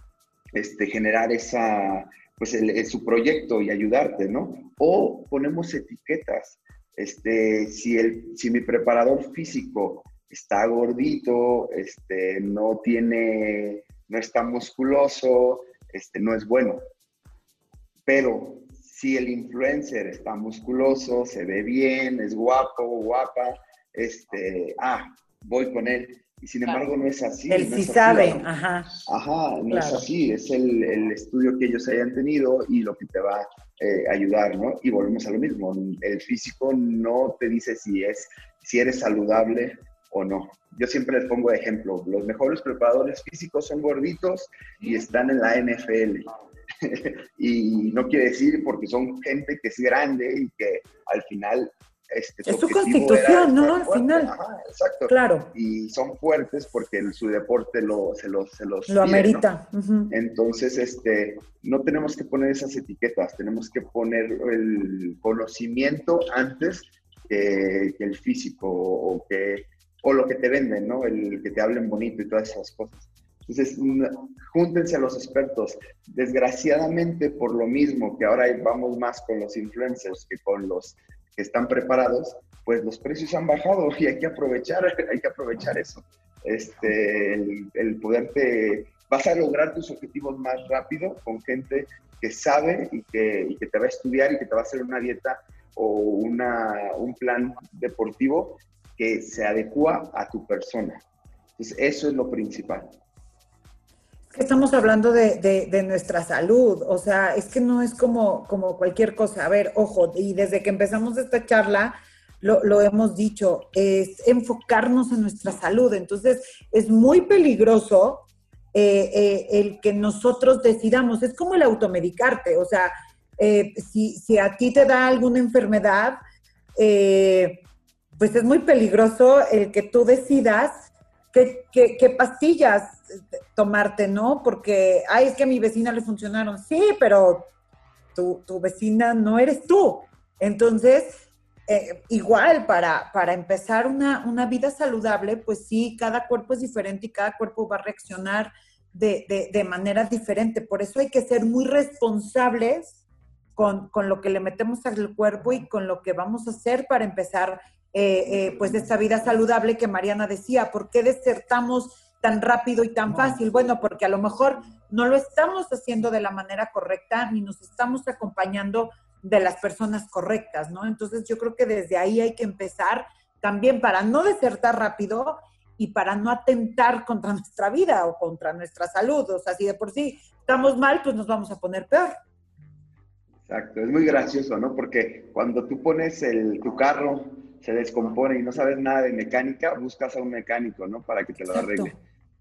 este, generar esa, pues su proyecto y ayudarte, ¿no? O ponemos etiquetas. Este, si, el, si mi preparador físico está gordito, este, no tiene, no está musculoso, este, no es bueno. Pero si el influencer está musculoso, se ve bien, es guapo, guapa, este, ah, voy con él. Y sin embargo no es así. Él sí sabe, ajá. Ajá, no es así, es el, el, estudio que ellos hayan tenido y lo que te va a eh, ayudar, ¿no? Y volvemos a lo mismo, el físico no te dice si, es, si eres saludable o no. Yo siempre les pongo de ejemplo, los mejores preparadores físicos son gorditos y están en la NFL. y no quiere decir porque son gente que es grande y que al final este, es su constitución, ¿no? Al final. exacto. Claro. Y son fuertes porque su deporte lo, se los, se los lo amerita. Entonces, este, no tenemos que poner esas etiquetas, tenemos que poner el conocimiento antes que, el físico o, que, o lo que te venden, ¿no? El que te hablen bonito y todas esas cosas. Entonces, júntense a los expertos. Desgraciadamente, por lo mismo que ahora vamos más con los influencers que con los que están preparados, pues los precios han bajado y hay que aprovechar, hay que aprovechar eso. Este, el, poderte, vas a lograr tus objetivos más rápido con gente que sabe y que, que te va a estudiar y que te va a hacer una dieta o una, un plan deportivo que se adecua a tu persona. Entonces, eso es lo principal estamos hablando de, nuestra salud, o sea, es que no es como, como cualquier cosa. A ver, ojo, y desde que empezamos esta charla, lo, hemos dicho, es enfocarnos en nuestra salud. Entonces, es muy peligroso eh, eh, el que nosotros decidamos, es como el automedicarte, o sea, eh, si, a ti te da alguna enfermedad, pues es muy peligroso el que tú decidas qué, pastillas tomarte, ¿no? Porque, ay, es que a mi vecina le funcionaron. Sí, pero tu, vecina no eres tú. Entonces, eh, igual, para, para empezar una, una, vida saludable, pues sí, cada cuerpo es diferente y cada cuerpo va a reaccionar de, de, manera diferente. Por eso hay que ser muy responsables con, con, lo que le metemos al cuerpo y con lo que vamos a hacer para empezar eh, eh, pues de esta vida saludable que Mariana decía, ¿por qué desertamos tan rápido y tan fácil? Bueno, porque a lo mejor no lo estamos haciendo de la manera correcta ni nos estamos acompañando de las personas correctas, ¿no? Entonces yo creo que desde ahí hay que empezar también para no desertar rápido y para no atentar contra nuestra vida o contra nuestra salud. O sea, si de por sí estamos mal, pues nos vamos a poner peor. Exacto, es muy gracioso, ¿no? Porque cuando tú pones el, tu carro se descompone y no sabes nada de mecánica, buscas a un mecánico, ¿no? Para que te lo arregle.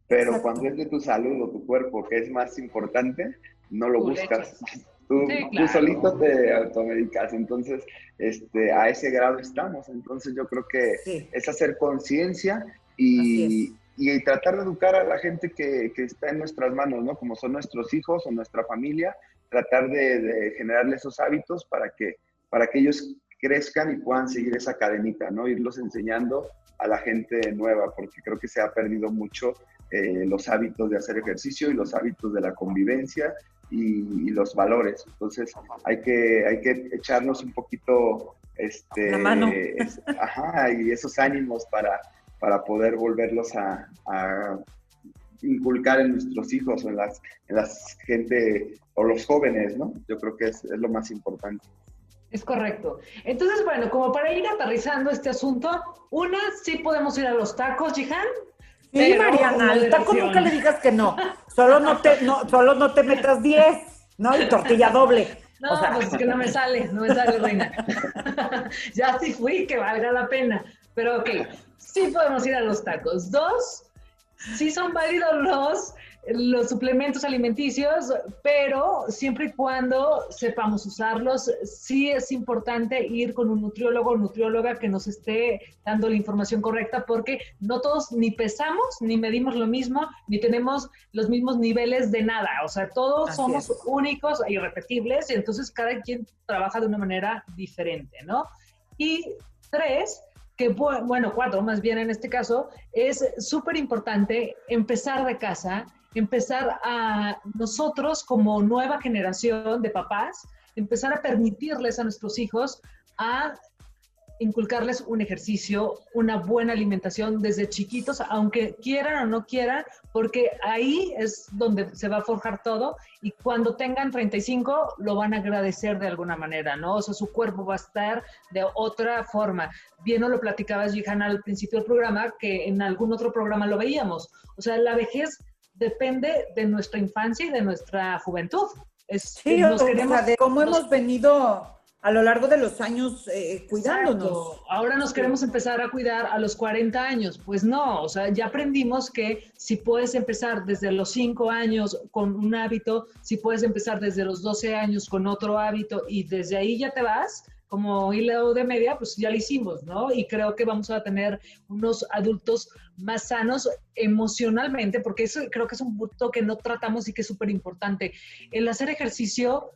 Pero cuando es de tu salud o tu cuerpo, que es más importante, no lo buscas. Tú, solito te automedicas. Entonces, este, a ese grado estamos. Entonces, yo creo que es hacer conciencia y, y, tratar de educar a la gente que, que, está en nuestras manos, ¿no? Como son nuestros hijos o nuestra familia, tratar de, de generarle esos hábitos para que, para que ellos crezcan y puedan seguir esa cadenita, ¿no? Irlos enseñando a la gente nueva, porque creo que se ha perdido mucho eh, los hábitos de hacer ejercicio y los hábitos de la convivencia y, los valores. Entonces hay que, hay que echarnos un poquito este, la mano. ajá, y esos ánimos para, para poder volverlos a, inculcar en nuestros hijos o en las, en las gente o los jóvenes, ¿no? Yo creo que es, es lo más importante. Es correcto. Entonces, bueno, como para ir aterrizando este asunto, una, sí podemos ir a los tacos, Jihan. Sí, Mariana, al taco nunca le digas que no. Solo no te, no, solo no te metas 10, ¿no? Y tortilla doble. No, pues es que no me sale, no me sale, reina. ya sí fui, que valga la pena. Pero ok, sí podemos ir a los tacos. Dos, sí son válidos los los suplementos alimenticios, pero siempre y cuando sepamos usarlos, sí es importante ir con un nutriólogo o nutrióloga que nos esté dando la información correcta, porque no todos ni pesamos, ni medimos lo mismo, ni tenemos los mismos niveles de nada. O sea, todos somos únicos e irrepetibles, y entonces cada quien trabaja de una manera diferente, ¿no? Y tres, que bueno, cuatro más bien en este caso, es súper importante empezar de casa empezar a nosotros como nueva generación de papás, empezar a permitirles a nuestros hijos a inculcarles un ejercicio, una buena alimentación desde chiquitos, aunque quieran o no quieran, porque ahí es donde se va a forjar todo y cuando tengan 35 lo van a agradecer de alguna manera, ¿no? O sea, su cuerpo va a estar de otra forma. Bien no lo platicabas, Jihan, al principio del programa, que en algún otro programa lo veíamos. O sea, la vejez depende de nuestra infancia y de nuestra juventud. Es, sí, nos queremos, de cómo hemos venido a lo largo de los años eh, cuidándonos. Ahora nos queremos empezar a cuidar a los 40 años. Pues no, o sea, ya aprendimos que si puedes empezar desde los 5 años con un hábito, si puedes empezar desde los 12 años con otro hábito y desde ahí ya te vas, como hilo de media, pues ya lo hicimos, ¿no? Y creo que vamos a tener unos adultos más sanos emocionalmente, porque eso creo que es un punto que no tratamos y que es súper importante. El hacer ejercicio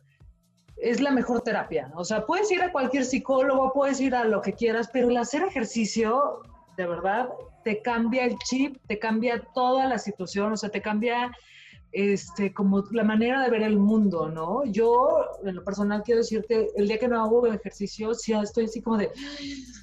es la mejor terapia. O sea, puedes ir a cualquier psicólogo, puedes ir a lo que quieras, pero el hacer ejercicio, de verdad, te cambia el chip, te cambia toda la situación, o sea, te cambia este, como la manera de ver el mundo, ¿no? Yo, en lo personal, quiero decirte, el día que no hago ejercicio, sí estoy así como de,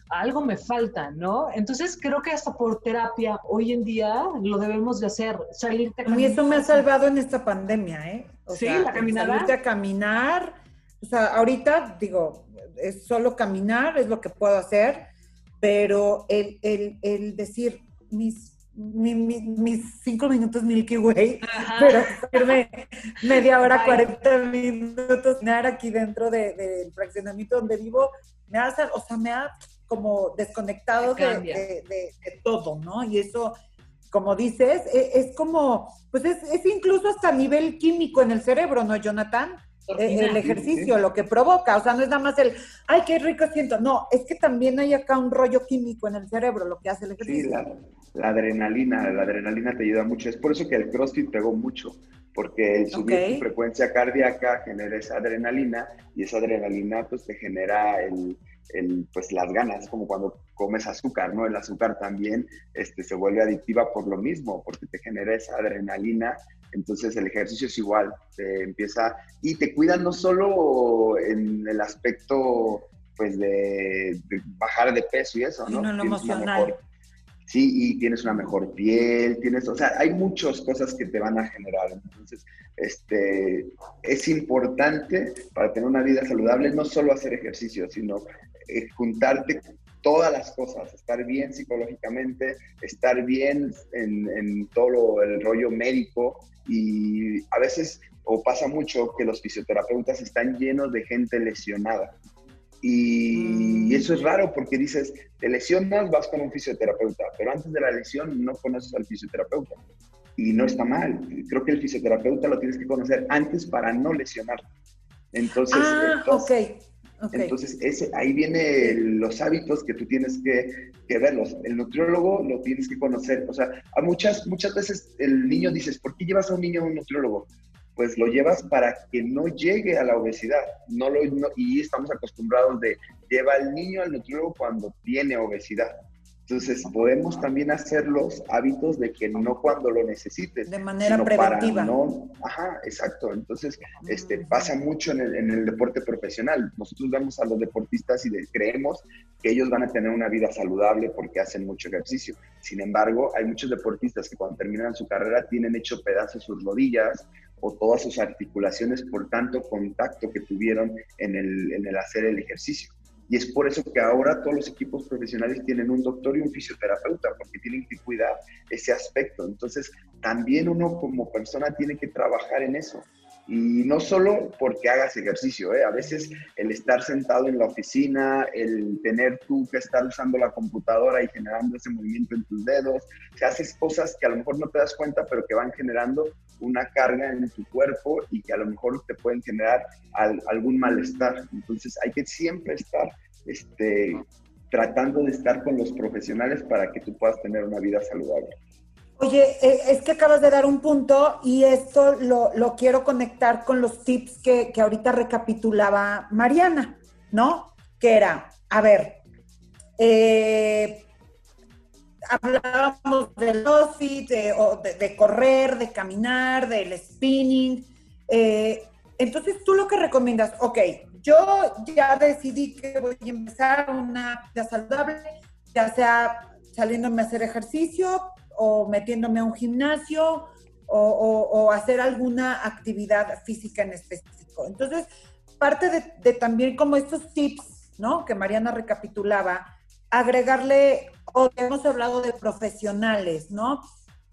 algo me falta, ¿no? Entonces, creo que hasta por terapia, hoy en día, lo debemos de hacer, salirte a caminar. A mí eso me ha salvado en esta pandemia, ¿eh? sí, la caminada. Salirte a caminar, o sea, ahorita, digo, es solo caminar, es lo que puedo hacer, pero el, el, el decir, mis mis cinco minutos Milky Way, pero hacerme media hora, 40 minutos, nada aquí dentro del fraccionamiento donde vivo, me ha, o sea, me ha como desconectado de, todo, ¿no? Y eso, como dices, es, es como, pues es, es, incluso hasta nivel químico en el cerebro, ¿no, Jonathan? Eh, el ejercicio, lo que provoca, o sea, no es nada más el, ay, qué rico siento, no, es que también hay acá un rollo químico en el cerebro, lo que hace el ejercicio. Sí, la, adrenalina, la adrenalina te ayuda mucho, es por eso que el CrossFit pegó mucho, porque el subir tu frecuencia cardíaca genera esa adrenalina y esa adrenalina pues te genera el, el, pues las ganas, como cuando comes azúcar, ¿no? El azúcar también este, se vuelve adictiva por lo mismo, porque te genera esa adrenalina entonces el ejercicio es igual, te empieza y te cuida no solo en el aspecto pues de, bajar de peso y eso, ¿no? Sino lo emocional. sí, y tienes una mejor piel, tienes, o sea, hay muchas cosas que te van a generar. Entonces, este, es importante para tener una vida saludable no solo hacer ejercicio, sino eh, juntarte todas las cosas, estar bien psicológicamente, estar bien en, en todo el rollo médico, y a veces, o pasa mucho, que los fisioterapeutas están llenos de gente lesionada. Y, eso es raro porque dices, te lesionas, vas con un fisioterapeuta, pero antes de la lesión no conoces al fisioterapeuta. Y no está mal. Creo que el fisioterapeuta lo tienes que conocer antes para no lesionar. Entonces, ah, entonces, entonces, ese, ahí vienen los hábitos que tú tienes que, verlos. El nutriólogo lo tienes que conocer. O sea, a muchas, muchas veces el niño dices, ¿por qué llevas a un niño a un nutriólogo? Pues lo llevas para que no llegue a la obesidad. No lo, y estamos acostumbrados de lleva al niño al nutriólogo cuando tiene obesidad. Entonces, podemos también hacer los hábitos de que no cuando lo necesites. De manera preventiva. no, ajá, exacto. Entonces, este, mm. pasa mucho en el, deporte profesional. Nosotros vemos a los deportistas y creemos que ellos van a tener una vida saludable porque hacen mucho ejercicio. Sin embargo, hay muchos deportistas que cuando terminan su carrera tienen hecho pedazos sus rodillas o todas sus articulaciones por tanto contacto que tuvieron en el, en el hacer el ejercicio. Y es por eso que ahora todos los equipos profesionales tienen un doctor y un fisioterapeuta, porque tienen que cuidar ese aspecto. Entonces, también uno como persona tiene que trabajar en eso. Y no solo porque hagas ejercicio, ¿eh? a veces el estar sentado en la oficina, el tener tú que estar usando la computadora y generando ese movimiento en tus dedos, que haces cosas que a lo mejor no te das cuenta, pero que van generando una carga en tu cuerpo y que a lo mejor te pueden generar algún malestar. Entonces hay que siempre estar este, tratando de estar con los profesionales para que tú puedas tener una vida saludable. Oye, eh, es que acabas de dar un punto y esto lo, quiero conectar con los tips que, ahorita recapitulaba Mariana, ¿no? Que era, a ver, eh, hablábamos del CrossFit, de, correr, de caminar, del spinning. Eh, entonces, tú lo que recomiendas, ok, yo ya decidí que voy a empezar una vida saludable, ya sea saliéndome a hacer ejercicio, o metiéndome a un gimnasio o, hacer alguna actividad física en específico. Entonces, parte de, también como estos tips, ¿no? Que Mariana recapitulaba, agregarle, o hemos hablado de profesionales, ¿no?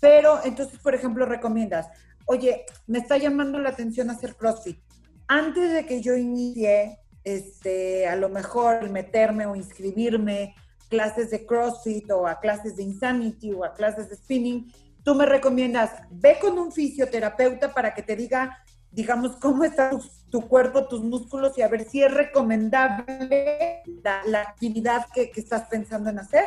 Pero entonces, por ejemplo, recomiendas, oye, me está llamando la atención hacer CrossFit. Antes de que yo inicie, este, a lo mejor meterme o inscribirme clases de CrossFit o a clases de Insanity o a clases de spinning, tú me recomiendas, ve con un fisioterapeuta para que te diga, digamos, cómo está tu, cuerpo, tus músculos y a ver si es recomendable la, actividad que, estás pensando en hacer.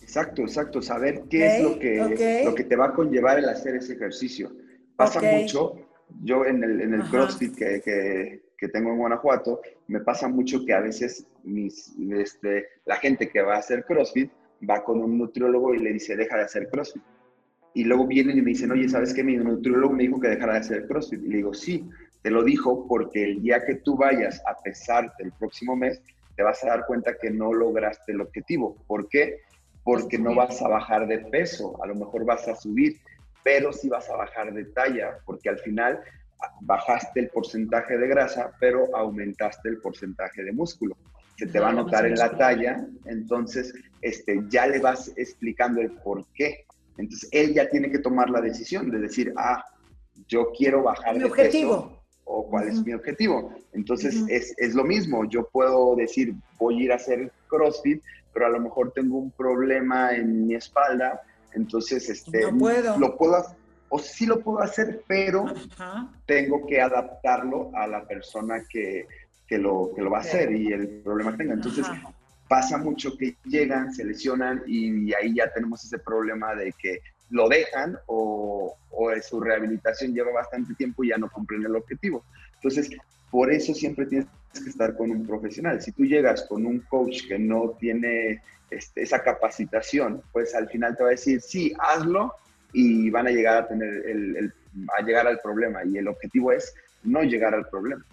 Exacto, exacto, saber qué es lo que, lo que te va a conllevar el hacer ese ejercicio. Pasa mucho, yo en el, en el CrossFit que que tengo en Guanajuato, me pasa mucho que a veces mis, este, la gente que va a hacer CrossFit va con un nutriólogo y le dice, deja de hacer CrossFit. Y luego vienen y me dicen, oye, ¿sabes qué? Mi nutriólogo me dijo que dejara de hacer CrossFit. Y le digo, sí, te lo dijo porque el día que tú vayas a pesarte el próximo mes, te vas a dar cuenta que no lograste el objetivo. ¿Por qué? Porque no vas a bajar de peso, a lo mejor vas a subir, pero sí vas a bajar de talla, porque al final bajaste el porcentaje de grasa, pero aumentaste el porcentaje de músculo. Se te va a notar en la talla, entonces este, ya le vas explicando el por qué. Entonces él ya tiene que tomar la decisión de decir, ah, yo quiero bajar mi objetivo. peso o cuál es mi objetivo. Entonces es, es, lo mismo, yo puedo decir, voy a ir a hacer CrossFit, pero a lo mejor tengo un problema en mi espalda, entonces este, no puedo. lo puedo o sí lo puedo hacer, pero tengo que adaptarlo a la persona que, lo, que lo va a hacer y el problema que tenga. Entonces, pasa mucho que llegan, se lesionan y, ahí ya tenemos ese problema de que lo dejan o, su rehabilitación lleva bastante tiempo y ya no cumplen el objetivo. Entonces, por eso siempre tienes que estar con un profesional. Si tú llegas con un coach que no tiene este, esa capacitación, pues al final te va a decir, sí, hazlo, y van a llegar a tener el, a llegar al problema y el objetivo es no llegar al problema.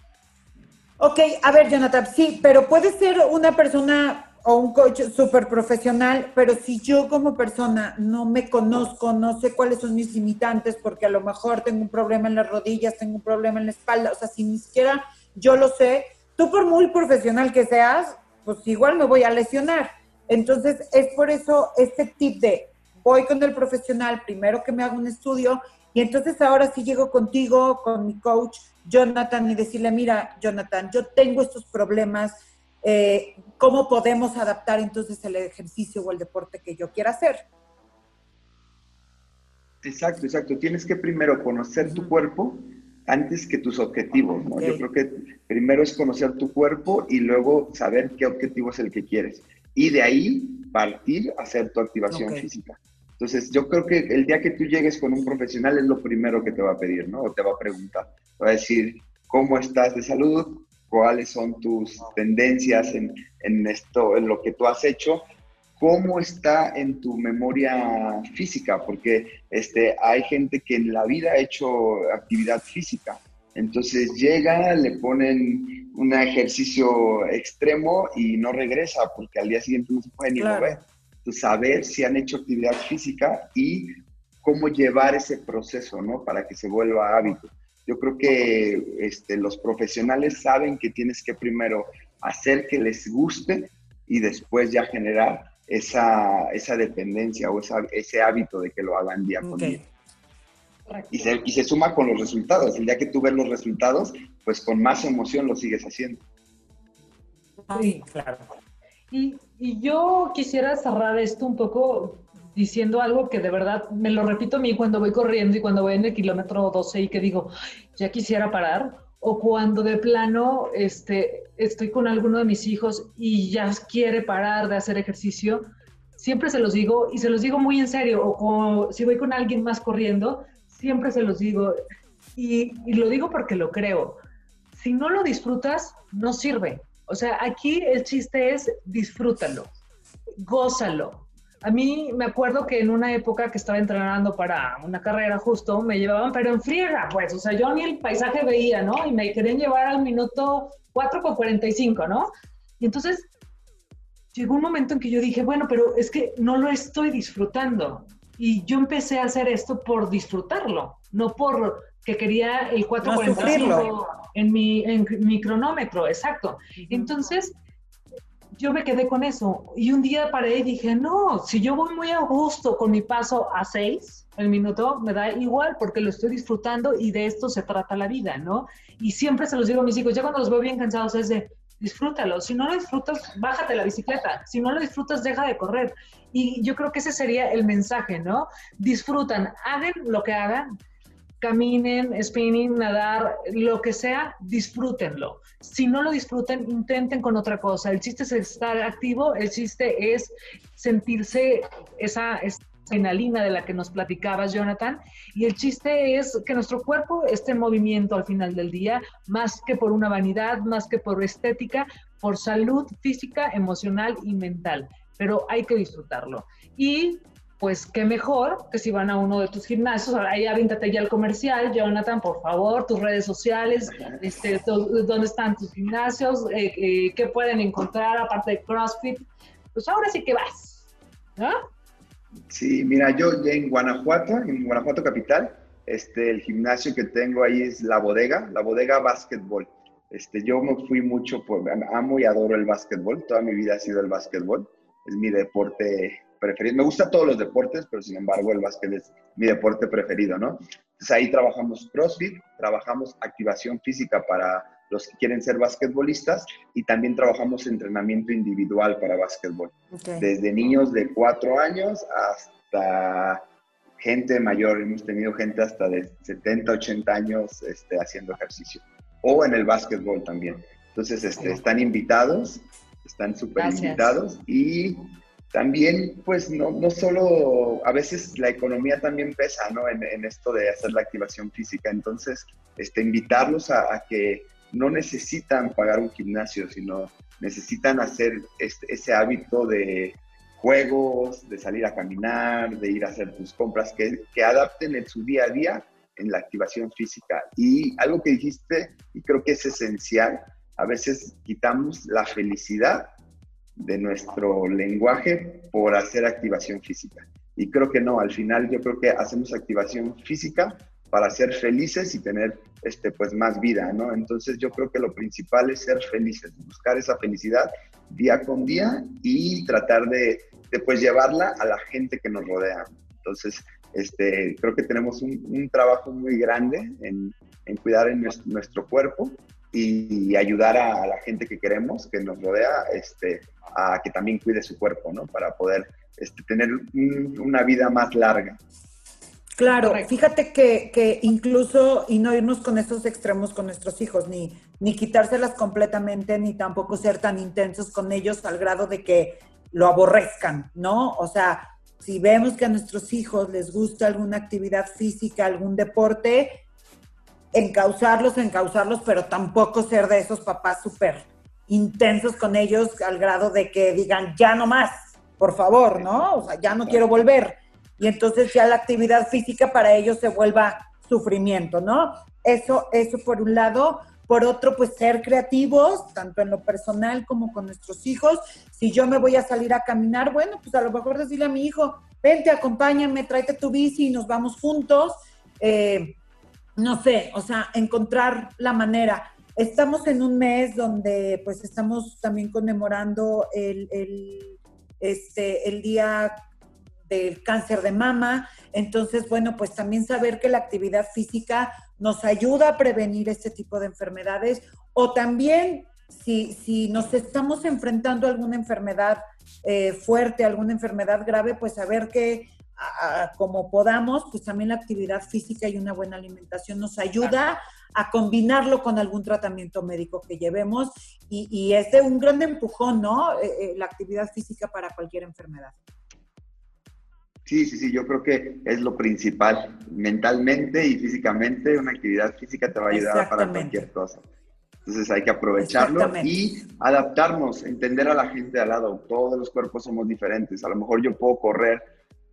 Ok, a ver, Jonathan, sí, pero puede ser una persona o un coach súper profesional, pero si yo como persona no me conozco, no sé cuáles son mis limitantes, porque a lo mejor tengo un problema en las rodillas, tengo un problema en la espalda, o sea, si ni siquiera yo lo sé, tú por muy profesional que seas, pues igual me voy a lesionar. Entonces, es por eso este tip de voy con el profesional, primero que me haga un estudio, y entonces ahora sí llego contigo, con mi coach, Jonathan, y decirle, mira, Jonathan, yo tengo estos problemas, eh, ¿cómo podemos adaptar entonces el ejercicio o el deporte que yo quiera hacer? Exacto, exacto. Tienes que primero conocer tu cuerpo antes que tus objetivos, ¿no? Yo creo que primero es conocer tu cuerpo y luego saber qué objetivo es el que quieres. Y de ahí partir a hacer tu activación física. Entonces, yo creo que el día que tú llegues con un profesional es lo primero que te va a pedir, ¿no? O te va a preguntar. Te va a decir, ¿cómo estás de salud? ¿Cuáles son tus tendencias en, en esto, en lo que tú has hecho? cómo está en tu memoria física, porque este, hay gente que en la vida ha hecho actividad física. Entonces llega, le ponen un ejercicio extremo y no regresa porque al día siguiente no se puede ni mover. Entonces, saber si han hecho actividad física y cómo llevar ese proceso, ¿no? Para que se vuelva hábito. Yo creo que este, los profesionales saben que tienes que primero hacer que les guste y después ya generar esa, esa dependencia o esa, ese hábito de que lo hagan día con día. Y se, y se suma con los resultados. El día que tú ves los resultados, pues con más emoción lo sigues haciendo. Sí, claro. Y, y, yo quisiera cerrar esto un poco diciendo algo que de verdad me lo repito a mí cuando voy corriendo y cuando voy en el kilómetro 12 y que digo, ya quisiera parar, o cuando de plano este, estoy con alguno de mis hijos y ya quiere parar de hacer ejercicio, siempre se los digo y se los digo muy en serio, o si voy con alguien más corriendo, siempre se los digo y, y lo digo porque lo creo. Si no lo disfrutas, no sirve. O sea, aquí el chiste es disfrútalo, gózalo, a mí me acuerdo que en una época que estaba entrenando para una carrera justo, me llevaban, pero en friega, pues, o sea, yo ni el paisaje veía, ¿no? Y me querían llevar al minuto 4 con 45, ¿no? Y entonces llegó un momento en que yo dije, bueno, pero es que no lo estoy disfrutando. Y yo empecé a hacer esto por disfrutarlo, no por que quería el 4.45 en mi, en mi cronómetro, exacto. Entonces, yo me quedé con eso. Y un día paré y dije, no, si yo voy muy a gusto con mi paso a seis el minuto, me da igual porque lo estoy disfrutando y de esto se trata la vida, ¿no? Y siempre se los digo a mis hijos, ya cuando los veo bien cansados es de, disfrútalo. Si no lo disfrutas, bájate la bicicleta. Si no lo disfrutas, deja de correr. Y yo creo que ese sería el mensaje, ¿no? Disfrutan, hagan lo que hagan, caminen, spinning, nadar, lo que sea, disfrútenlo. Si no lo disfruten, intenten con otra cosa. El chiste es estar activo, el chiste es sentirse esa, adrenalina de la que nos platicabas, Jonathan, y el chiste es que nuestro cuerpo esté en movimiento al final del día, más que por una vanidad, más que por estética, por salud física, emocional y mental, pero hay que disfrutarlo. Y pues qué mejor que si van a uno de tus gimnasios, ahí avíntate ya el comercial, Jonathan, por favor, tus redes sociales, este, dónde están tus gimnasios, eh, eh, qué pueden encontrar aparte de CrossFit, pues ahora sí que vas, ¿no? Sí, mira, yo en Guanajuato, en Guanajuato capital, este, el gimnasio que tengo ahí es la bodega, la bodega básquetbol. Este, yo me fui mucho, por, amo y adoro el básquetbol, toda mi vida ha sido el básquetbol, es mi deporte preferido. Me gusta todos los deportes, pero sin embargo el básquet es mi deporte preferido, ¿no? Entonces ahí trabajamos CrossFit, trabajamos activación física para los que quieren ser basquetbolistas y también trabajamos entrenamiento individual para básquetbol. Desde niños de cuatro años hasta gente mayor, hemos tenido gente hasta de 70, 80 años este, haciendo ejercicio. O en el básquetbol también. Entonces, este, están invitados, están súper invitados y también, pues, no, no solo, a veces la economía también pesa, ¿no? En, esto de hacer la activación física. Entonces, este, invitarlos a, que no necesitan pagar un gimnasio, sino necesitan hacer este, ese hábito de juegos, de salir a caminar, de ir a hacer tus compras, que, que adapten en su día a día en la activación física. Y algo que dijiste, y creo que es esencial, a veces quitamos la felicidad de nuestro lenguaje por hacer activación física. Y creo que no, al final yo creo que hacemos activación física para ser felices y tener este, pues, más vida, ¿no? Entonces yo creo que lo principal es ser felices, buscar esa felicidad día con día y tratar de, de pues, llevarla a la gente que nos rodea. Entonces, este, creo que tenemos un, trabajo muy grande en, en cuidar en nuestro, nuestro, cuerpo y ayudar a, la gente que queremos, que nos rodea, este, a que también cuide su cuerpo, ¿no? Para poder este, tener una vida más larga. Claro, fíjate que, que, incluso, y no irnos con estos extremos con nuestros hijos, ni, ni quitárselas completamente, ni tampoco ser tan intensos con ellos al grado de que lo aborrezcan, ¿no? O sea, si vemos que a nuestros hijos les gusta alguna actividad física, algún deporte, encauzarlos, encauzarlos, pero tampoco ser de esos papás súper intensos con ellos al grado de que digan, ya no más, por favor, ¿no? O sea, ya no quiero volver. Y entonces ya la actividad física para ellos se vuelva sufrimiento, ¿no? Eso, eso por un lado. Por otro, pues ser creativos, tanto en lo personal como con nuestros hijos. Si yo me voy a salir a caminar, bueno, pues a lo mejor decirle a mi hijo, vente, acompáñame, tráete tu bici y nos vamos juntos. Eh, no sé, o sea, encontrar la manera. Estamos en un mes donde pues estamos también conmemorando el, el, este, el día del cáncer de mama. Entonces, bueno, pues también saber que la actividad física nos ayuda a prevenir este tipo de enfermedades o también si, si nos estamos enfrentando a alguna enfermedad eh, fuerte, alguna enfermedad grave, pues saber que como podamos, pues también la actividad física y una buena alimentación nos ayuda a combinarlo con algún tratamiento médico que llevemos y, y es de un gran empujón, ¿no? Eh, eh, la actividad física para cualquier enfermedad. Sí, sí, sí, yo creo que es lo principal. Mentalmente y físicamente, una actividad física te va a ayudar para cualquier cosa. Entonces hay que aprovecharlo y adaptarnos, entender a la gente de al lado. Todos los cuerpos somos diferentes. A lo mejor yo puedo correr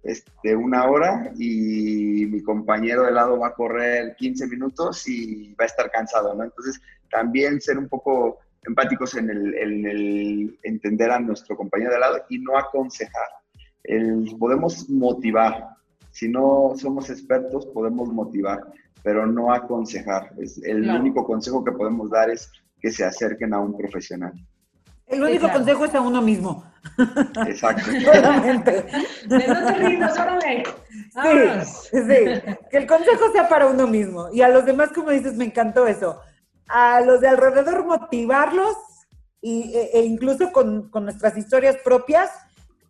este, una hora y mi compañero de lado va a correr 15 minutos y va a estar cansado, ¿no? Entonces también ser un poco empáticos en el, en el entender a nuestro compañero de lado y no aconsejar podemos motivar. Si no somos expertos, podemos motivar, pero no aconsejar. Es, el único consejo que podemos dar es que se acerquen a un profesional. El único consejo es a uno mismo. Exacto. Solamente. no te Sí, sí. Que el consejo sea para uno mismo. Y a los demás, como dices, me encantó eso. A los de alrededor motivarlos y, e, e incluso con, con, nuestras historias propias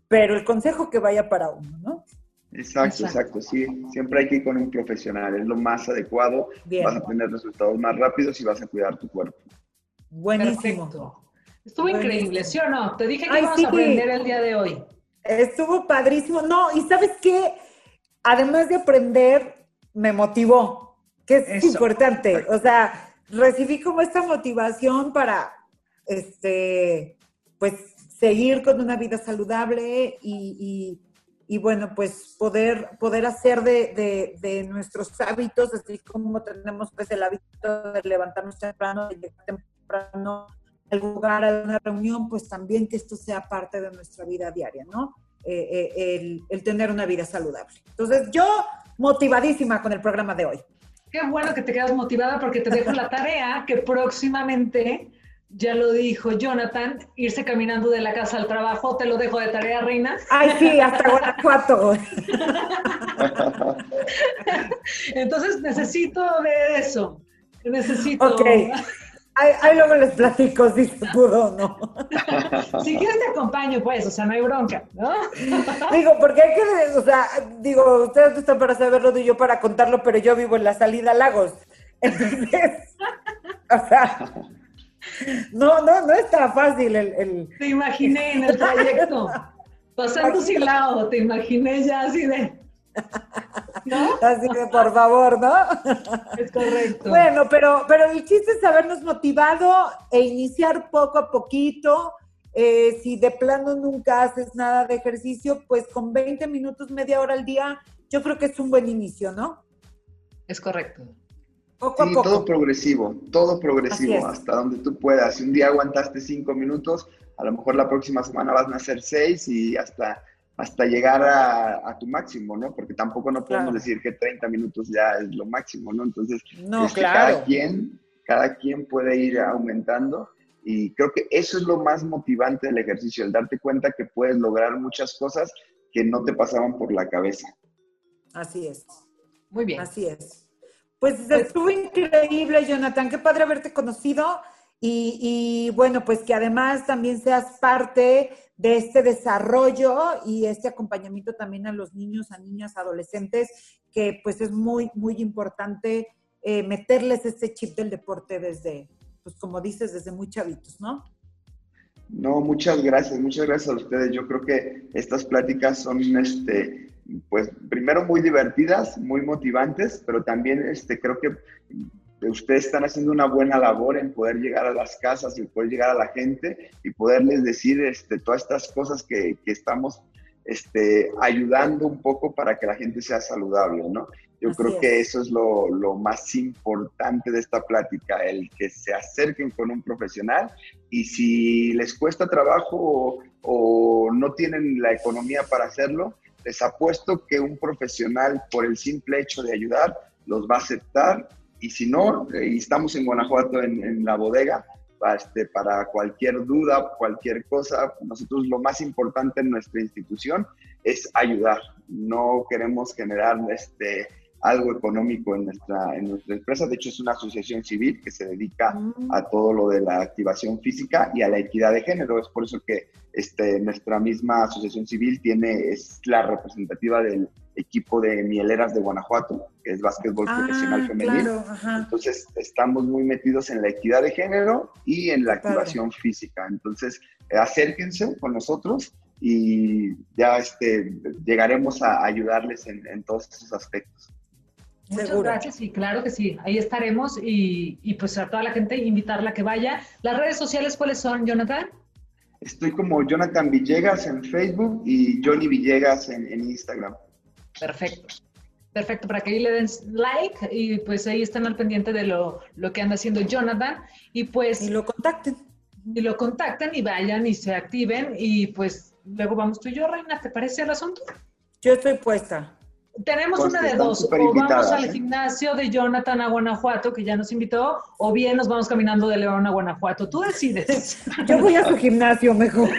pero el consejo que vaya para uno, ¿no? Exacto, exacto, sí. Siempre hay que ir con un profesional, es lo más adecuado. Vas a tener resultados más rápidos y vas a cuidar tu cuerpo. Buenísimo. Estuvo increíble, ¿sí o no? Te dije que íbamos a aprender el día de hoy. Estuvo padrísimo. No, y ¿sabes qué? Además de aprender, me motivó, que es importante. O sea, recibí como esta motivación para, este, pues, seguir con una vida saludable y, y, bueno, pues poder, poder hacer de, de, nuestros hábitos, así como tenemos pues el hábito de levantarnos temprano, de llegar temprano al lugar, a una reunión, pues también que esto sea parte de nuestra vida diaria, ¿no? Eh, eh, el, el tener una vida saludable. Entonces, yo motivadísima con el programa de hoy. Qué bueno que te quedas motivada porque te dejo la tarea que próximamente ya lo dijo Jonathan, irse caminando de la casa al trabajo, te lo dejo de tarea, Reina. Ay, sí, hasta Guanajuato. Entonces necesito ver eso. Necesito. Ok. Ahí, luego les platico si se pudo o no. si quieres te acompaño, pues, o sea, no hay bronca, ¿no? digo, porque hay que, o sea, digo, ustedes están para saberlo y yo para contarlo, pero yo vivo en la salida a Lagos. Entonces, o sea, no, no, no está fácil el, Te imaginé en el trayecto, pasando sin lado, te imaginé ya así de... ¿No? Así de, por favor, ¿no? Es correcto. Bueno, pero, pero el chiste es habernos motivado e iniciar poco a poquito. Eh, si de plano nunca haces nada de ejercicio, pues con 20 minutos, media hora al día, yo creo que es un buen inicio, ¿no? Es correcto sí, todo progresivo, todo progresivo, hasta donde tú puedas. Si un día aguantaste cinco minutos, a lo mejor la próxima semana vas a hacer seis y hasta, hasta llegar a, tu máximo, ¿no? Porque tampoco no podemos decir que 30 minutos ya es lo máximo, ¿no? Entonces, no, este, cada, quien, cada quien puede ir aumentando y creo que eso es lo más motivante del ejercicio, el darte cuenta que puedes lograr muchas cosas que no te pasaban por la cabeza. Así es. Muy bien. Así es. Pues estuvo increíble, Jonathan. Qué padre haberte conocido. Y, bueno, pues que además también seas parte de este desarrollo y este acompañamiento también a los niños, a niñas, adolescentes, que pues es muy, muy importante eh, meterles este chip del deporte desde, pues como dices, desde muy chavitos, ¿no? No, muchas gracias, muchas gracias a ustedes. Yo creo que estas pláticas son este, pues primero muy divertidas, muy motivantes, pero también este, creo que ustedes están haciendo una buena labor en poder llegar a las casas y poder llegar a la gente y poderles decir este, todas estas cosas que, que estamos este, ayudando un poco para que la gente sea saludable, ¿no? Yo creo que eso es lo, lo, más importante de esta plática, el que se acerquen con un profesional y si les cuesta trabajo o, o no tienen la economía para hacerlo, les apuesto que un profesional, por el simple hecho de ayudar, los va a aceptar. Y si no, eh, estamos en Guanajuato en, la bodega, este, para cualquier duda, cualquier cosa, nosotros lo más importante en nuestra institución es ayudar. No queremos generar este, algo económico en nuestra, en nuestra empresa. De hecho, es una asociación civil que se dedica mm. a todo lo de la activación física y a la equidad de género. Es por eso que este, nuestra misma asociación civil tiene, es la representativa del equipo de Mieleras de Guanajuato, que es básquetbol ah, profesional femenino. Entonces, estamos muy metidos en la equidad de género y en la activación física. Entonces, acérquense con nosotros y ya este, llegaremos a ayudarles en, en todos esos aspectos. Muchas gracias y claro que sí, ahí estaremos y, y, pues a toda la gente invitarla a que vaya. ¿Las redes sociales cuáles son, Jonathan? Estoy como Jonathan Villegas en Facebook y Johnny Villegas en, Instagram. Perfecto. Perfecto, para que ahí le den like y pues ahí estén al pendiente de lo, lo que anda haciendo Jonathan y pues... Y lo contacten. Y lo contacten y vayan y se activen y pues luego vamos tú y yo, Reina, ¿te parece el asunto? Yo estoy puesta. Tenemos una de dos, o vamos al ¿eh? gimnasio de Jonathan a Guanajuato, que ya nos invitó, o bien nos vamos caminando de León a Guanajuato. Tú decides. Yo voy a su gimnasio mejor.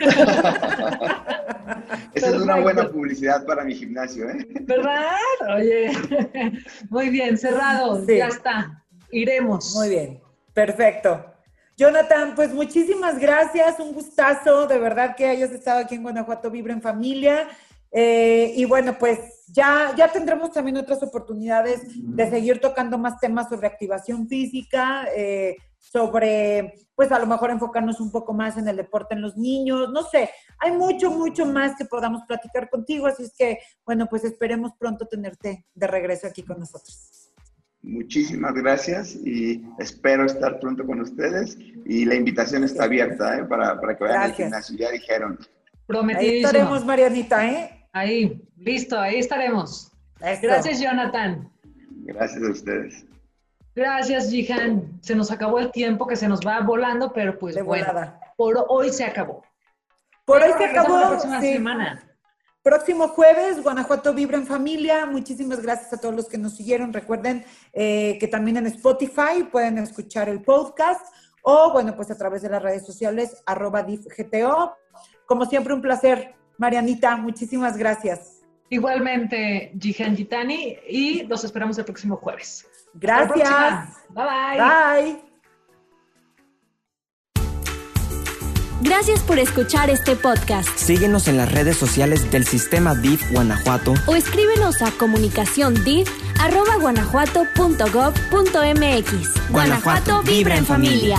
Esa es una buena publicidad para mi gimnasio, ¿eh? ¿Verdad? Oye, muy bien, cerrado, ya está. Iremos. Muy bien, perfecto. Jonathan, pues muchísimas gracias, un gustazo, de verdad que hayas estado aquí en Guanajuato Vibra en Familia. Eh, y bueno, pues ya, ya tendremos también otras oportunidades de seguir tocando más temas sobre activación física, eh, sobre, pues a lo mejor enfocarnos un poco más en el deporte en los niños, no sé, hay mucho, mucho más que podamos platicar contigo, así es que, bueno, pues esperemos pronto tenerte de regreso aquí con nosotros. Muchísimas gracias y espero estar pronto con ustedes y la invitación está abierta ¿eh? para, para, que vayan al gimnasio, ya dijeron. Ahí estaremos, Marianita, ¿eh? Ahí, listo, ahí estaremos. Gracias, Jonathan. Gracias a ustedes. Gracias, Jihan. Se nos acabó el tiempo que se nos va volando, pero pues bueno, por hoy se acabó. Por hoy se acabó. La próxima semana. Próximo jueves, Guanajuato Vibra en Familia. Muchísimas gracias a todos los que nos siguieron. Recuerden eh, que también en Spotify pueden escuchar el podcast o, bueno, pues a través de las redes sociales, arroba DIFGTO. Como siempre, un placer Marianita, muchísimas gracias. Igualmente, Jihan Gitani, y los esperamos el próximo jueves. Gracias. Bye bye. Bye. Gracias por escuchar este podcast. Síguenos en las redes sociales del Sistema DIF Guanajuato o escríbenos a comunicación guanajuato.gov.mx. Guanajuato vibra en familia.